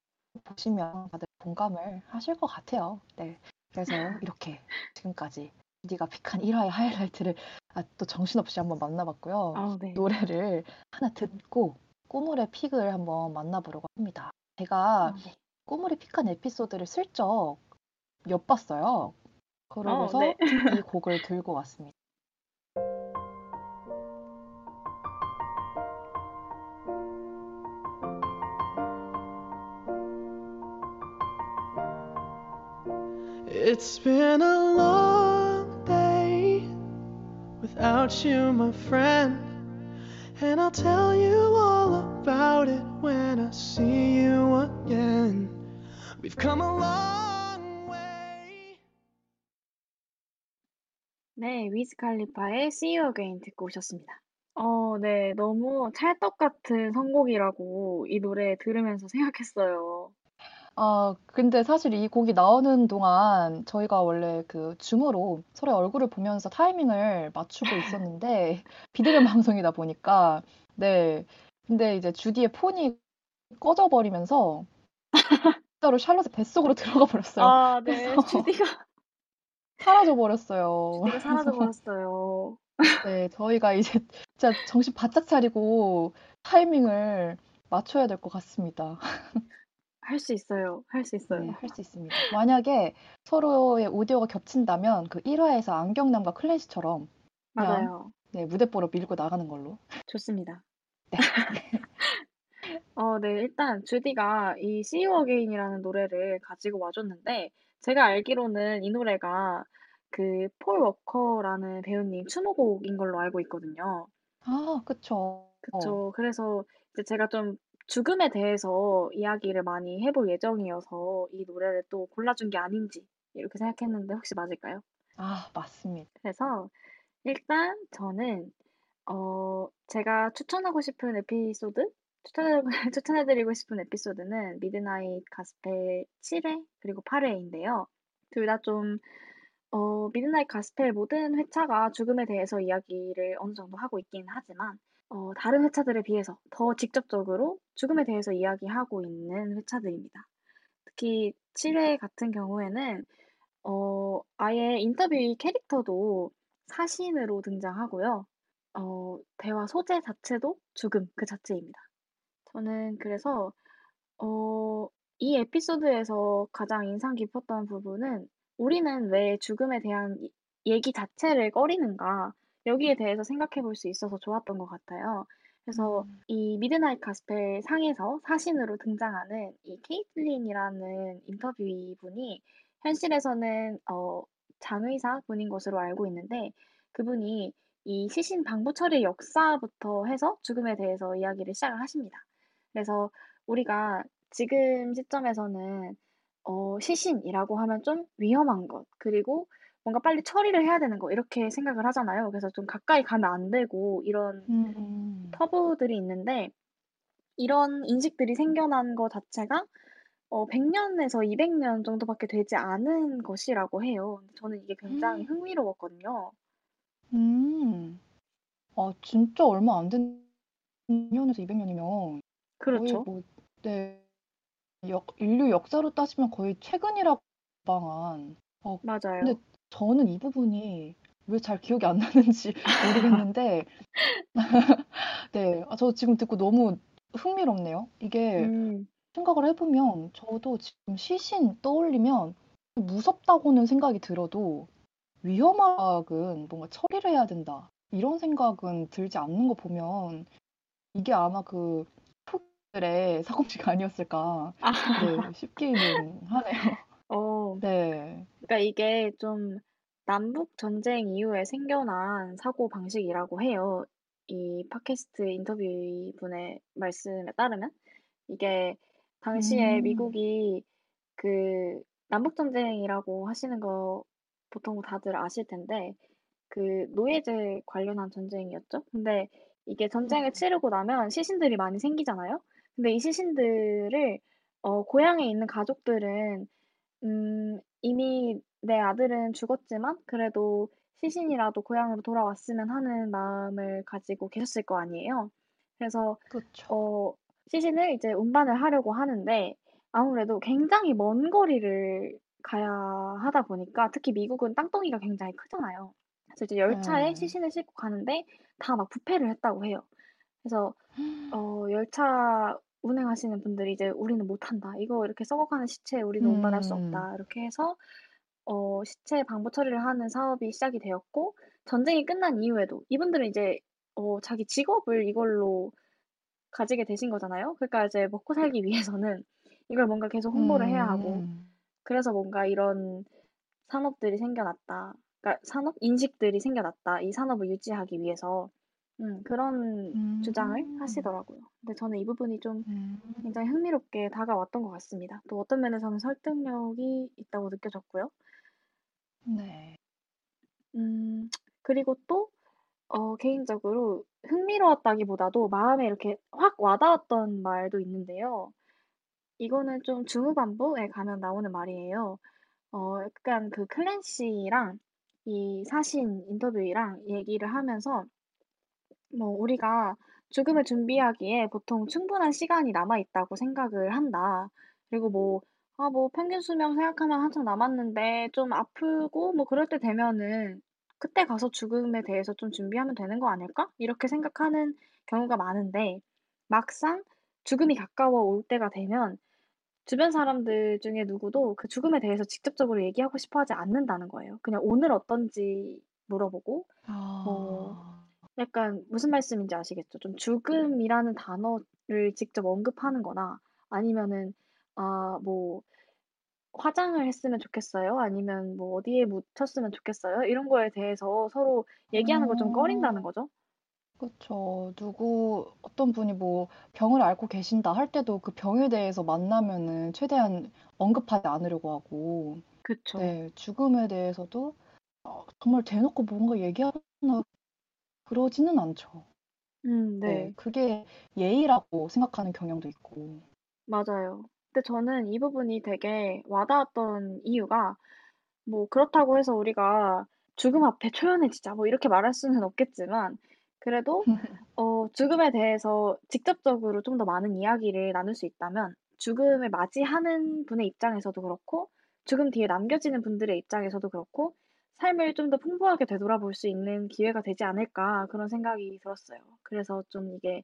B: 보시면 다들 공감을 하실 것 같아요. 네. 그래서 이렇게 지금까지 네가 픽한 1화의 하이라이트를 아, 또 정신없이 한번 만나봤고요.
A: 아, 네.
B: 노래를 하나 듣고 꾸물의 픽을 한번 만나보려고 합니다. 제가
A: 아, 네.
B: 꾸물이 픽한 에피소드를 슬쩍 엿봤어요. 그러고서
A: 네.
B: 이 곡을 들고 왔습니다.
E: It's been a long day without you, my friend. And I'll tell you all about it when I see you again. We've come a long
A: 네, 위즈 칼리파의 See You Again 듣고 오셨습니다. 어, 네, 너무 찰떡 같은 선곡이라고 이 노래 들으면서 생각했어요.
B: 아, 근데 사실 이 곡이 나오는 동안 저희가 원래 그 줌으로 서로의 얼굴을 보면서 타이밍을 맞추고 있었는데 비대면 방송이다 보니까 네. 근데 이제 주디의 폰이 꺼져 버리면서 진짜로 샬롯의 뱃속으로 들어가 버렸어요.
A: 아, 네,
B: 그래서
A: 주디가
B: 사라져 버렸어요.
A: 사라져 버렸어요.
B: 네, 저희가 이제 진짜 정신 바짝 차리고 타이밍을 맞춰야 될 것 같습니다.
A: 할 수 있어요. 할 수 있어요.
B: 네, 할 수 있습니다. 만약에 서로의 오디오가 겹친다면 그 1화에서 안경남과 클래시처럼
A: 맞아요.
B: 네, 무대뽀로 밀고 나가는 걸로.
A: 좋습니다.
B: 네.
A: 어, 네, 일단 주디가 이 See You Again이라는 노래를 가지고 와줬는데 제가 알기로는 이 노래가 그 폴 워커라는 배우님 추모곡인 걸로 알고 있거든요.
B: 아, 그쵸.
A: 그쵸. 그래서 이제 제가 좀 죽음에 대해서 이야기를 많이 해볼 예정이어서 이 노래를 또 골라준 게 아닌지 이렇게 생각했는데 혹시 맞을까요?
B: 아, 맞습니다.
A: 그래서 일단 저는 어 제가 추천하고 싶은 에피소드 추천해 추천해드리고 싶은 에피소드는 미드나잇 가스펠 7회 그리고 8회인데요. 둘 다 좀 어, 미드나잇 가스펠 모든 회차가 죽음에 대해서 이야기를 어느 정도 하고 있긴 하지만 어, 다른 회차들에 비해서 더 직접적으로 죽음에 대해서 이야기하고 있는 회차들입니다. 특히 7회 같은 경우에는 어, 아예 인터뷰 캐릭터도 사신으로 등장하고요. 어, 대화 소재 자체도 죽음 그 자체입니다. 저는 그래서 어, 이 에피소드에서 가장 인상 깊었던 부분은 우리는 왜 죽음에 대한 이- 얘기 자체를 꺼리는가 여기에 대해서 생각해 볼 수 있어서 좋았던 것 같아요. 그래서
B: 음.
A: 이 미드나잇 가스펠 상에서 사신으로 등장하는 이 케이틀린이라는 interviewee 분이 현실에서는 어, 장의사 분인 것으로 알고 있는데 그분이 이 시신 방부 처리 역사부터 해서 죽음에 대해서 이야기를 시작을 하십니다. 그래서 우리가 지금 시점에서는 어, 시신이라고 하면 좀 위험한 것, 그리고 뭔가 빨리 처리를 해야 되는 거, 이렇게 생각을 하잖아요. 그래서 좀 가까이 가면 안 되고, 이런
B: 음, 음.
A: 터부들이 있는데, 이런 인식들이 생겨난 것 자체가 어, 100년에서 200년 정도밖에 되지 않은 것이라고 해요. 저는 이게 굉장히
B: 음.
A: 흥미로웠거든요.
B: 음. 아, 진짜 얼마 안 된 100년에서 200년이면 거의
A: 그렇죠.
B: 뭐, 네, 역, 인류 역사로 따지면 거의 최근이라고 방한. 어,
A: 맞아요.
B: 근데 저는 이 부분이 왜 잘 기억이 안 나는지 모르겠는데, 네, 아, 저 지금 듣고 너무 흥미롭네요. 이게
A: 음,
B: 생각을 해보면 저도 지금 시신 떠올리면 무섭다고는 생각이 들어도 위험한 뭔가 처리를 해야 된다. 이런 생각은 들지 않는 거 보면 이게 아마 그포 들의 사고치가 아니었을까
A: 아,
B: 네, 싶기는 하네요.
A: 어,
B: 네.
A: 그러니까 이게 좀 남북 전쟁 이후에 생겨난 사고 방식이라고 해요. 이 팟캐스트 인터뷰 분의 말씀에 따르면 이게 당시에
B: 음,
A: 미국이 그 남북 전쟁이라고 하시는 거 보통 다들 아실 텐데 그 노예제 관련한 전쟁이었죠. 근데 이게 전쟁을 치르고 나면 시신들이 많이 생기잖아요. 근데 이 시신들을 어, 고향에 있는 가족들은 음, 이미 내 아들은 죽었지만 그래도 시신이라도 고향으로 돌아왔으면 하는 마음을 가지고 계셨을 거 아니에요. 그래서
B: 그쵸.
A: 어, 시신을 이제 운반을 하려고 하는데 아무래도 굉장히 먼 거리를 가야 하다 보니까 특히 미국은 땅덩이가 굉장히 크잖아요. 그래서 이제 열차에
B: 네.
A: 시신을 싣고 가는데 다 막 부패를 했다고 해요. 그래서 어, 열차 운행하시는 분들이 이제 우리는 못한다. 이거 이렇게 썩어가는 시체 우리는 운반할 수
B: 음,
A: 없다. 이렇게 해서 어, 시체 방부 처리를 하는 사업이 시작이 되었고 전쟁이 끝난 이후에도 이분들은 이제 어, 자기 직업을 이걸로 가지게 되신 거잖아요. 그러니까 이제 먹고 살기 위해서는 이걸 뭔가 계속 홍보를 해야 하고
B: 음,
A: 그래서 뭔가 이런 산업들이 생겨났다. 그러니까 산업 인식들이 생겨났다. 이 산업을 유지하기 위해서 음, 그런 주장을
B: 음,
A: 하시더라고요. 근데 저는 이 부분이 좀
B: 음,
A: 굉장히 흥미롭게 다가왔던 것 같습니다. 또 어떤 면에서는 설득력이 있다고 느껴졌고요.
B: 네.
A: 음, 그리고 또 어, 개인적으로 흥미로웠다기보다도 마음에 이렇게 확 와닿았던 말도 있는데요. 이거는 좀 중후반부에 가면 나오는 말이에요. 어, 약간 그 클랜시랑 이 사신 인터뷰랑 얘기를 하면서 뭐 우리가 죽음을 준비하기에 보통 충분한 시간이 남아 있다고 생각을 한다. 그리고 뭐, 아, 뭐 평균 수명 생각하면 한참 남았는데 좀 아프고 뭐 그럴 때 되면은 그때 가서 죽음에 대해서 좀 준비하면 되는 거 아닐까? 이렇게 생각하는 경우가 많은데 막상 죽음이 가까워 올 때가 되면 주변 사람들 중에 누구도 그 죽음에 대해서 직접적으로 얘기하고 싶어 하지 않는다는 거예요. 그냥 오늘 어떤지 물어보고 뭐
B: 아,
A: 약간 무슨 말씀인지 아시겠죠? 좀 죽음이라는 단어를 직접 언급하는 거나 아니면은 아, 뭐 화장을 했으면 좋겠어요? 아니면 뭐 어디에 묻혔으면 좋겠어요? 이런 거에 대해서 서로 얘기하는 걸좀 꺼린다는
B: 어,
A: 거죠.
B: 그쵸. 누구, 어떤 분이 뭐 병을 앓고 계신다 할 때도 그 병에 대해서 만나면은 최대한 언급하지 않으려고 하고,
A: 그쵸.
B: 네, 죽음에 대해서도 어, 정말 대놓고 뭔가 얘기하나 그러지는 않죠.
A: 음,
B: 네,
A: 네.
B: 그게 예의라고 생각하는 경향도 있고.
A: 맞아요. 근데 저는 이 부분이 되게 와닿았던 이유가 뭐 그렇다고 해서 우리가 죽음 앞에 초연해지자 뭐 이렇게 말할 수는 없겠지만 그래도 어, 죽음에 대해서 직접적으로 좀 더 많은 이야기를 나눌 수 있다면 죽음을 맞이하는 분의 입장에서도 그렇고 죽음 뒤에 남겨지는 분들의 입장에서도 그렇고 삶을 좀 더 풍부하게 되돌아볼 수 있는 기회가 되지 않을까 그런 생각이 들었어요. 그래서 좀 이게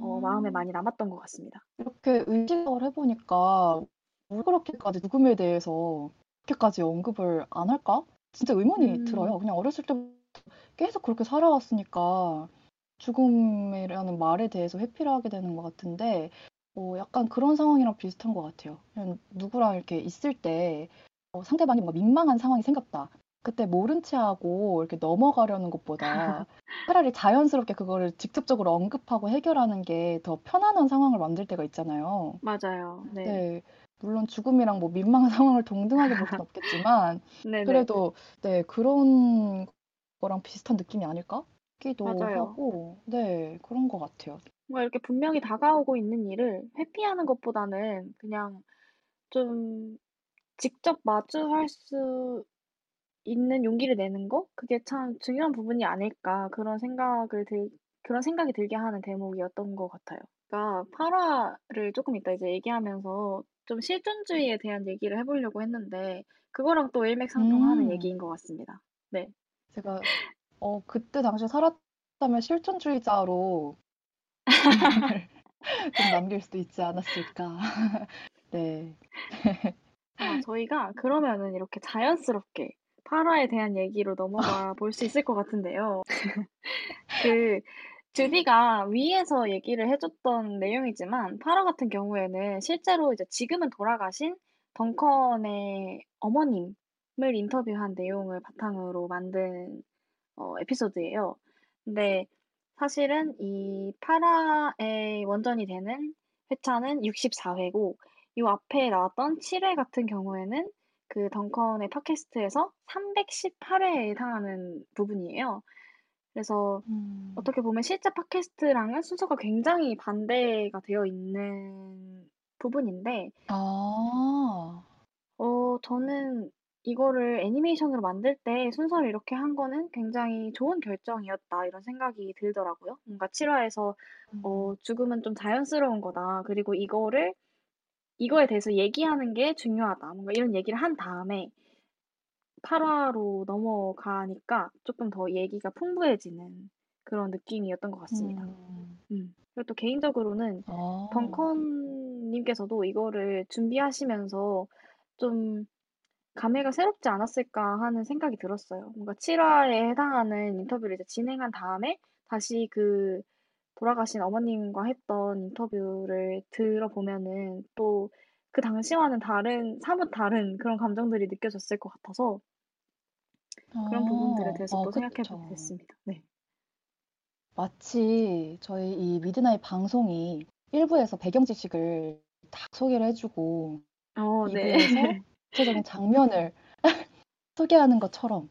A: 어, 마음에
B: 아,
A: 많이 남았던 것 같습니다.
B: 이렇게 의식을 해보니까 왜 그렇게까지 죽음에 대해서 그렇게까지 언급을 안 할까? 진짜 의문이
A: 음,
B: 들어요. 그냥 어렸을 때부터 계속 그렇게 살아왔으니까 죽음이라는 말에 대해서 회피를 하게 되는 것 같은데, 어, 약간 그런 상황이랑 비슷한 것 같아요. 그냥 누구랑 이렇게 있을 때 어, 상대방이 뭔가 민망한 상황이 생겼다. 그때 모른 채 하고 이렇게 넘어가려는 것보다 차라리 자연스럽게 그거를 직접적으로 언급하고 해결하는 게 더 편안한 상황을 만들 때가 있잖아요.
A: 맞아요. 네.
B: 네. 물론 죽음이랑 뭐 민망한 상황을 동등하게 볼순 없겠지만. 그래도 네, 그런 거랑 비슷한 느낌이 아닐까? 싶기도
A: 맞아요.
B: 하고, 네, 그런 것 같아요.
A: 뭔가 이렇게 분명히 다가오고 있는 일을 회피하는 것보다는 그냥 좀 직접 마주할 수 있는 용기를 내는 거? 그게 참 중요한 부분이 아닐까 그런 생각을 들, 그런 생각이 들게 하는 대목이었던 것 같아요. 그러니까 8화를 조금 이따 이제 얘기하면서 좀 실존주의에 대한 얘기를 해보려고 했는데 그거랑 또 일맥상통하는
B: 음,
A: 얘기인 것 같습니다. 네.
B: 제가, 어, 그때 당시에 살았다면 실존주의자로 좀 남길 수도 있지 않았을까. 네.
A: 아, 저희가 그러면은 이렇게 자연스럽게 파라에 대한 얘기로 넘어가 볼 수 있을 것 같은데요. 그 주디가 위에서 얘기를 해줬던 내용이지만 파라 같은 경우에는 실제로 이제 지금은 돌아가신 덩컨의 어머님을 인터뷰한 내용을 바탕으로 만든 어, 에피소드예요. 근데 사실은 이 파라의 원전이 되는 회차는 64회고 이 앞에 나왔던 7회 같은 경우에는 그 덩컨의 팟캐스트에서 318회에 해당하는 부분이에요. 그래서
B: 음.
A: 어떻게 보면 실제 팟캐스트랑은 순서가 굉장히 반대가 되어 있는 부분인데,
B: 아,
A: 어, 저는 이거를 애니메이션으로 만들 때 순서를 이렇게 한 거는 굉장히 좋은 결정이었다, 이런 생각이 들더라고요. 뭔가 7화에서, 어,
B: 음.
A: 죽음은 좀 자연스러운 거다. 그리고 이거를, 이거에 대해서 얘기하는 게 중요하다. 뭔가 이런 얘기를 한 다음에 8화로 넘어가니까 조금 더 얘기가 풍부해지는 그런 느낌이었던 것 같습니다.
B: 음.
A: 음. 그리고 또 개인적으로는
B: 아,
A: 덩컨님께서도 이거를 준비하시면서 좀 감회가 새롭지 않았을까 하는 생각이 들었어요. 뭔가 7화에 해당하는 인터뷰를 이제 진행한 다음에 다시 그 돌아가신 어머님과 했던 인터뷰를 들어보면은 또 그 당시와는 다른, 사뭇 다른 그런 감정들이 느껴졌을 것 같아서 그런 부분들에
B: 아,
A: 대해서
B: 아,
A: 또 생각해
B: 그쵸.
A: 됐습니다. 네.
B: 마치 저희 이 미드나잇 방송이 1부에서 배경 지식을 다 소개를 해주고
A: 어, 네.
B: 2부에서 구체적인 장면을 소개하는 것처럼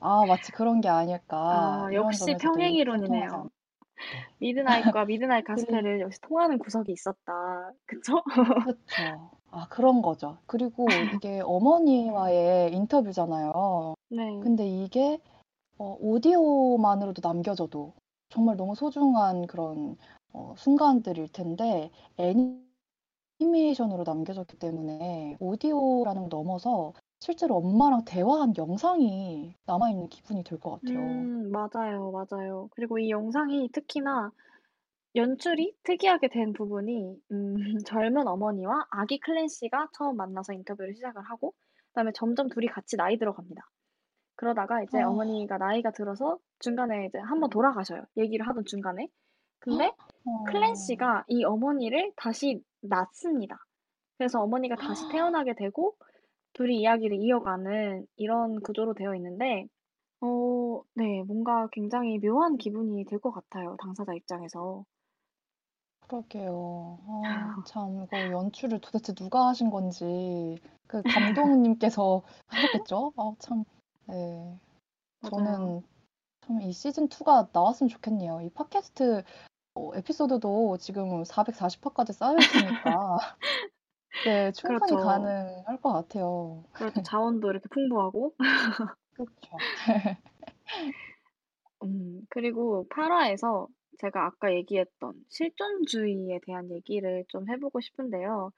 B: 아, 마치 그런 게 아닐까
A: 아, 역시 평행이론이네요.
B: 않-
A: 미드나잇과 미드나잇
B: 그리-
A: 가스펠을 역시 통하는 구석이 있었다. 그쵸?
B: 그렇죠. 아, 그런 거죠. 그리고 이게 어머니와의 인터뷰잖아요.
A: 네.
B: 근데 이게 어, 오디오만으로도 남겨져도 정말 너무 소중한 그런 어, 순간들일 텐데 애니메이션으로 남겨졌기 때문에 오디오라는 거 넘어서 실제로 엄마랑 대화한 영상이 남아있는 기분이 들 것 같아요.
A: 음, 맞아요, 맞아요. 그리고 이 영상이 특히나 연출이 특이하게 된 부분이 음, 젊은 어머니와 아기 클랜시가 처음 만나서 인터뷰를 시작을 하고 그다음에 점점 둘이 같이 나이 들어갑니다. 그러다가 이제
B: 아.
A: 어머니가 나이가 들어서 중간에 이제 한번 돌아가셔요. 얘기를 하던 중간에. 근데
B: 어,
A: 클랜시가 이 어머니를 다시 낳습니다. 그래서 어머니가 다시 태어나게 되고 둘이 이야기를 이어가는 이런 구조로 되어 있는데 어, 네, 뭔가 굉장히 묘한 기분이 들 것 같아요. 당사자 입장에서.
B: 그러게요. 아, 참, 이거 연출을 도대체 누가 하신 건지, 그 감독님께서 하셨겠죠? 아, 참, 네.
A: 맞아요.
B: 저는 참 이 시즌 2가 나왔으면 좋겠네요. 이 팟캐스트 어, 에피소드도 지금 440화까지 쌓여 있으니까, 네, 충분히
A: 그렇죠.
B: 가능할 것 같아요.
A: 그렇죠. 자원도 이렇게 풍부하고.
B: 그렇죠.
A: 음, 그리고 8화에서 제가 아까 얘기했던 실존주의에 대한 얘기를 좀 해보고 싶은데요.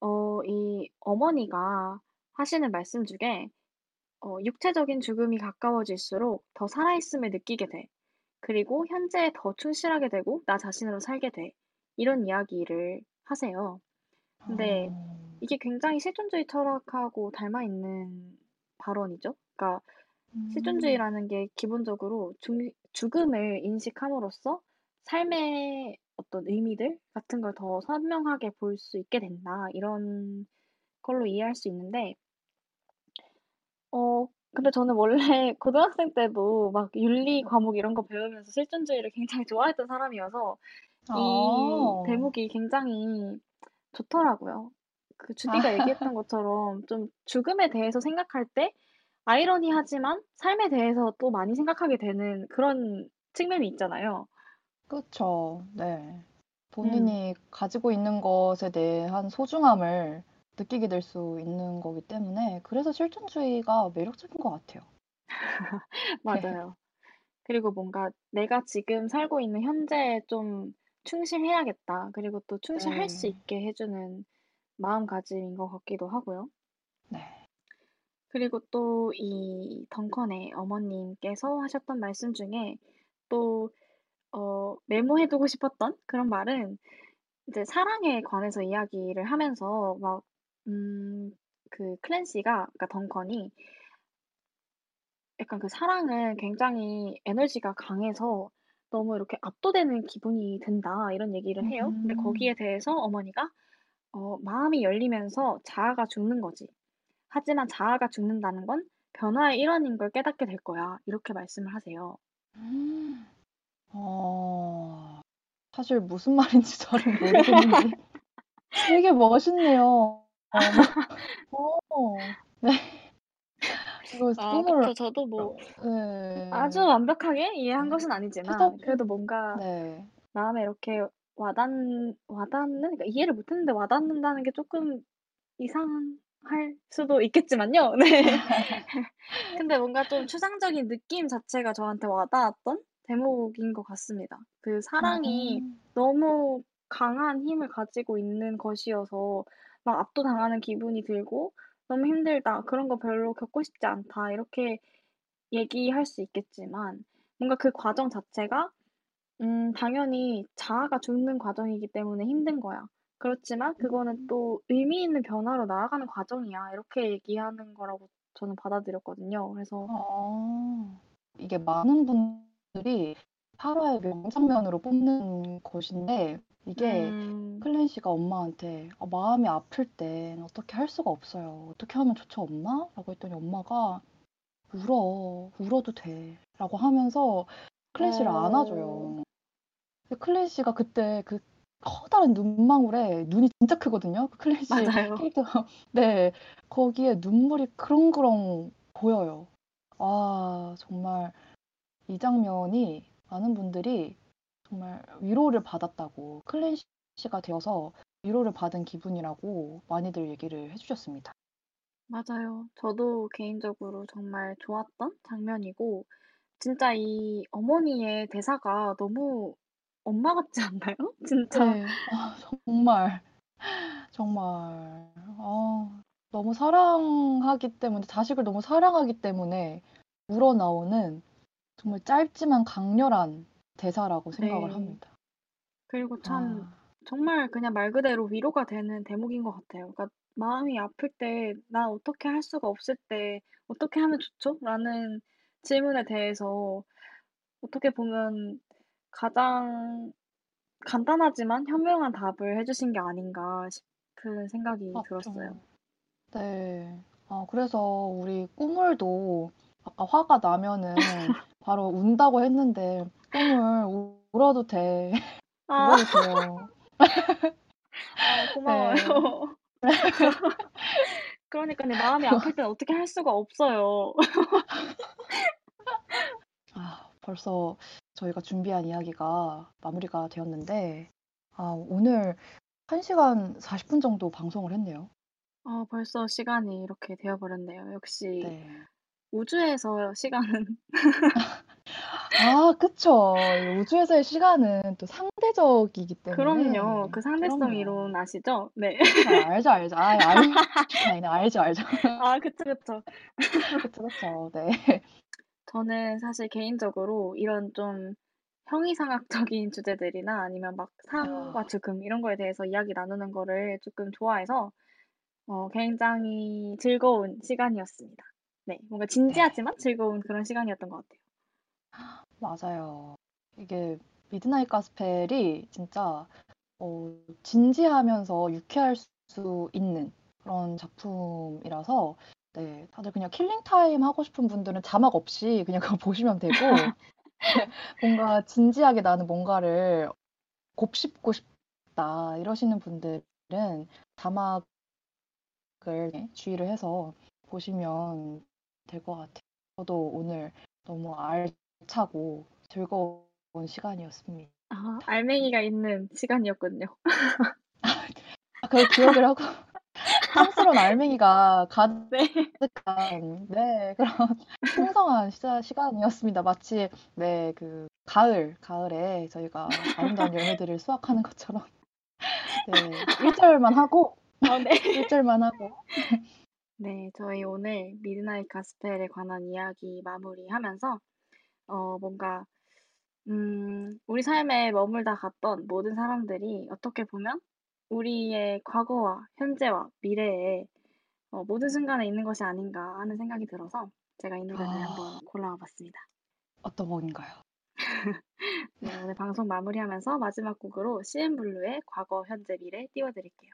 A: 어, 이 어머니가 하시는 말씀 중에 어, 육체적인 죽음이 가까워질수록 더 살아있음을 느끼게 돼. 그리고 현재에 더 충실하게 되고 나 자신으로 살게 돼. 이런 이야기를 하세요. 근데
B: 어,
A: 이게 굉장히 실존주의 철학하고 닮아 있는 발언이죠. 그러니까
B: 음,
A: 실존주의라는 게 기본적으로 중, 죽음을 인식함으로써 삶의 어떤 의미들 같은 걸 더 선명하게 볼 수 있게 된다. 이런 걸로 이해할 수 있는데, 어, 근데 저는 원래 고등학생 때도 막 윤리 과목 이런 거 배우면서 실존주의를 굉장히 좋아했던 사람이어서 이
B: 아,
A: 대목이 굉장히 좋더라고요. 그 주디가 얘기했던 것처럼 좀 죽음에 대해서 생각할 때 아이러니하지만 삶에 대해서 또 많이 생각하게 되는 그런 측면이 있잖아요.
B: 그렇죠. 네.
A: 음,
B: 본인이 가지고 있는 것에 대한 소중함을 느끼게 될 수 있는 거기 때문에 그래서 실존주의가 매력적인 것 같아요.
A: 맞아요. 그리고 뭔가 내가 지금 살고 있는 현재에 좀 충실해야겠다. 그리고 또 충실할 수
B: 네.
A: 있게 해주는 마음가짐인 것 같기도 하고요.
B: 네.
A: 그리고 또 이 덩컨의 어머님께서 하셨던 말씀 중에 또 어, 메모해두고 싶었던 그런 말은 이제 사랑에 관해서 이야기를 하면서 막, 음, 그 클랜시가, 그러니까 덩컨이 약간 그 사랑은 굉장히 에너지가 강해서 너무 이렇게 압도되는 기분이 든다, 이런 얘기를 해요. 근데
B: 음.
A: 거기에 대해서 어머니가, 어, 마음이 열리면서 자아가 죽는 거지. 하지만 자아가 죽는다는 건 변화의 일환인 걸 깨닫게 될 거야. 이렇게 말씀을 하세요.
B: 음. 어, 사실 무슨 말인지 잘은 모르겠는데 되게 멋있네요. 어, 어, 네. 이거
A: 아,
B: 꿈을
A: 그쵸. 저도 뭐
B: 네.
A: 아주 완벽하게 이해한 것은 아니지만
B: 해석
A: 그래도 뭔가
B: 네.
A: 마음에 이렇게 와닿, 와닿는, 그러니까 이해를 못했는데 와닿는다는 게 조금 이상할 수도 있겠지만요. 네. 근데 뭔가 좀 추상적인 느낌 자체가 저한테 와닿았던 대목인 것 같습니다. 그 사랑이
B: 음.
A: 너무 강한 힘을 가지고 있는 것이어서 막 압도당하는 기분이 들고 너무 힘들다. 그런 거 별로 겪고 싶지 않다. 이렇게 얘기할 수 있겠지만 뭔가 그 과정 자체가 음, 당연히 자아가 죽는 과정이기 때문에 힘든 거야. 그렇지만 그거는 또 의미 있는 변화로 나아가는 과정이야. 이렇게 얘기하는 거라고 저는 받아들였거든요. 그래서
B: 어, 이게 많은 분들이 8화의 명장면으로 뽑는 것인데 이게
A: 음,
B: 클랜시가 엄마한테 아, 마음이 아플 땐 어떻게 할 수가 없어요. 어떻게 하면 좋지 엄마? 라고 했더니 엄마가 울어. 울어도 돼. 라고 하면서 클랜시를
A: 어,
B: 안아줘요. 근데 클랜시가 그때 그 커다란 눈망울에 눈이 진짜 크거든요. 그 클랜시
A: 맞아요.
B: 캐릭터. 네. 거기에 눈물이 그렁그렁 보여요. 아, 정말 이 장면이 많은 분들이 정말 위로를 받았다고 클랜시가 되어서 위로를 받은 기분이라고 많이들 얘기를 해주셨습니다.
A: 맞아요. 저도 개인적으로 정말 좋았던 장면이고, 진짜 이 어머니의 대사가 너무 엄마 같지 않나요? 진짜.
B: 네. 아, 정말, 정말, 아, 너무 사랑하기 때문에, 자식을 너무 사랑하기 때문에 우러나오는 정말 짧지만 강렬한 대사라고 생각을
A: 네.
B: 합니다.
A: 그리고 참,
B: 아,
A: 정말 그냥 말 그대로 위로가 되는 대목인 것 같아요. 그러니까 마음이 아플 때, 나 어떻게 할 수가 없을 때, 어떻게 하면 좋죠? 라는 질문에 대해서 어떻게 보면 가장 간단하지만 현명한 답을 해주신 게 아닌가 싶은 생각이 들었어요.
B: 맞죠. 네. 아, 그래서 우리 꿈을도 아까 화가 나면은 바로 운다고 했는데 꿈을 우- 울어도 돼.
A: 아,
B: 울어도 돼요.
A: 아, 고마워요.
B: 네.
A: 그러니까 내 마음이 아플 땐 어떻게 할 수가 없어요.
B: 아, 벌써 저희가 준비한 이야기가 마무리가 되었는데, 아, 오늘 1시간 40분 정도 방송을 했네요.
A: 아, 벌써 시간이 이렇게 되어버렸네요. 역시
B: 네.
A: 우주에서 시간은
B: 아, 그쵸. 이 우주에서의 시간은 또 상대적이기 때문에.
A: 그럼요. 그 상대성
B: 그럼요.
A: 이론 아시죠? 네.
B: 아, 알죠, 알죠. 아, 아인슈타인 알죠, 알죠.
A: 아, 그쵸, 그쵸.
B: 그쵸, 그쵸. 네.
A: 저는 사실 개인적으로 이런 좀 형이상학적인 주제들이나 아니면 막 삶과
B: 아,
A: 죽음 이런 거에 대해서 이야기 나누는 거를 조금 좋아해서 어, 굉장히 즐거운 시간이었습니다. 네, 뭔가
B: 네.
A: 진지하지만 즐거운 그런 시간이었던 것 같아요.
B: 맞아요. 이게 미드나잇 가스펠이 진짜 어, 진지하면서 유쾌할 수 있는 그런 작품이라서 네, 다들 그냥 killing time 하고 싶은 분들은 자막 없이 그냥 그거 보시면 되고 뭔가 진지하게 나는 뭔가를 곱씹고 싶다 이러시는 분들은 자막을 주의를 해서 보시면 될 것 같아요. 저도 오늘 너무 알차고 즐거운 시간이었습니다.
A: 아, 알맹이가 있는 시간이었군요.
B: 아, 그걸 기억을 하고 탐스러운 알맹이가
A: 네.
B: 가득한 네 그런 풍성한 시간이었습니다. 마치 네 그 가을 가을에 저희가 아름다운 열매들을 수확하는 것처럼 네 1절만 하고
A: 아, 네.
B: 1절만 하고
A: 네, 저희 오늘 미드나잇 가스펠에 관한 이야기 마무리하면서 어, 뭔가 음, 우리 삶에 머물다 갔던 모든 사람들이 어떻게 보면 우리의 과거와 현재와 미래에 어, 모든 순간에 있는 것이 아닌가 하는 생각이 들어서 제가 이 노래를
B: 아.
A: 한번 골라와 봤습니다.
B: 어떤 곡인가요?
A: 네, 오늘 방송 마무리하면서 마지막 곡으로 CN블루의 과거, 현재, 미래 띄워드릴게요.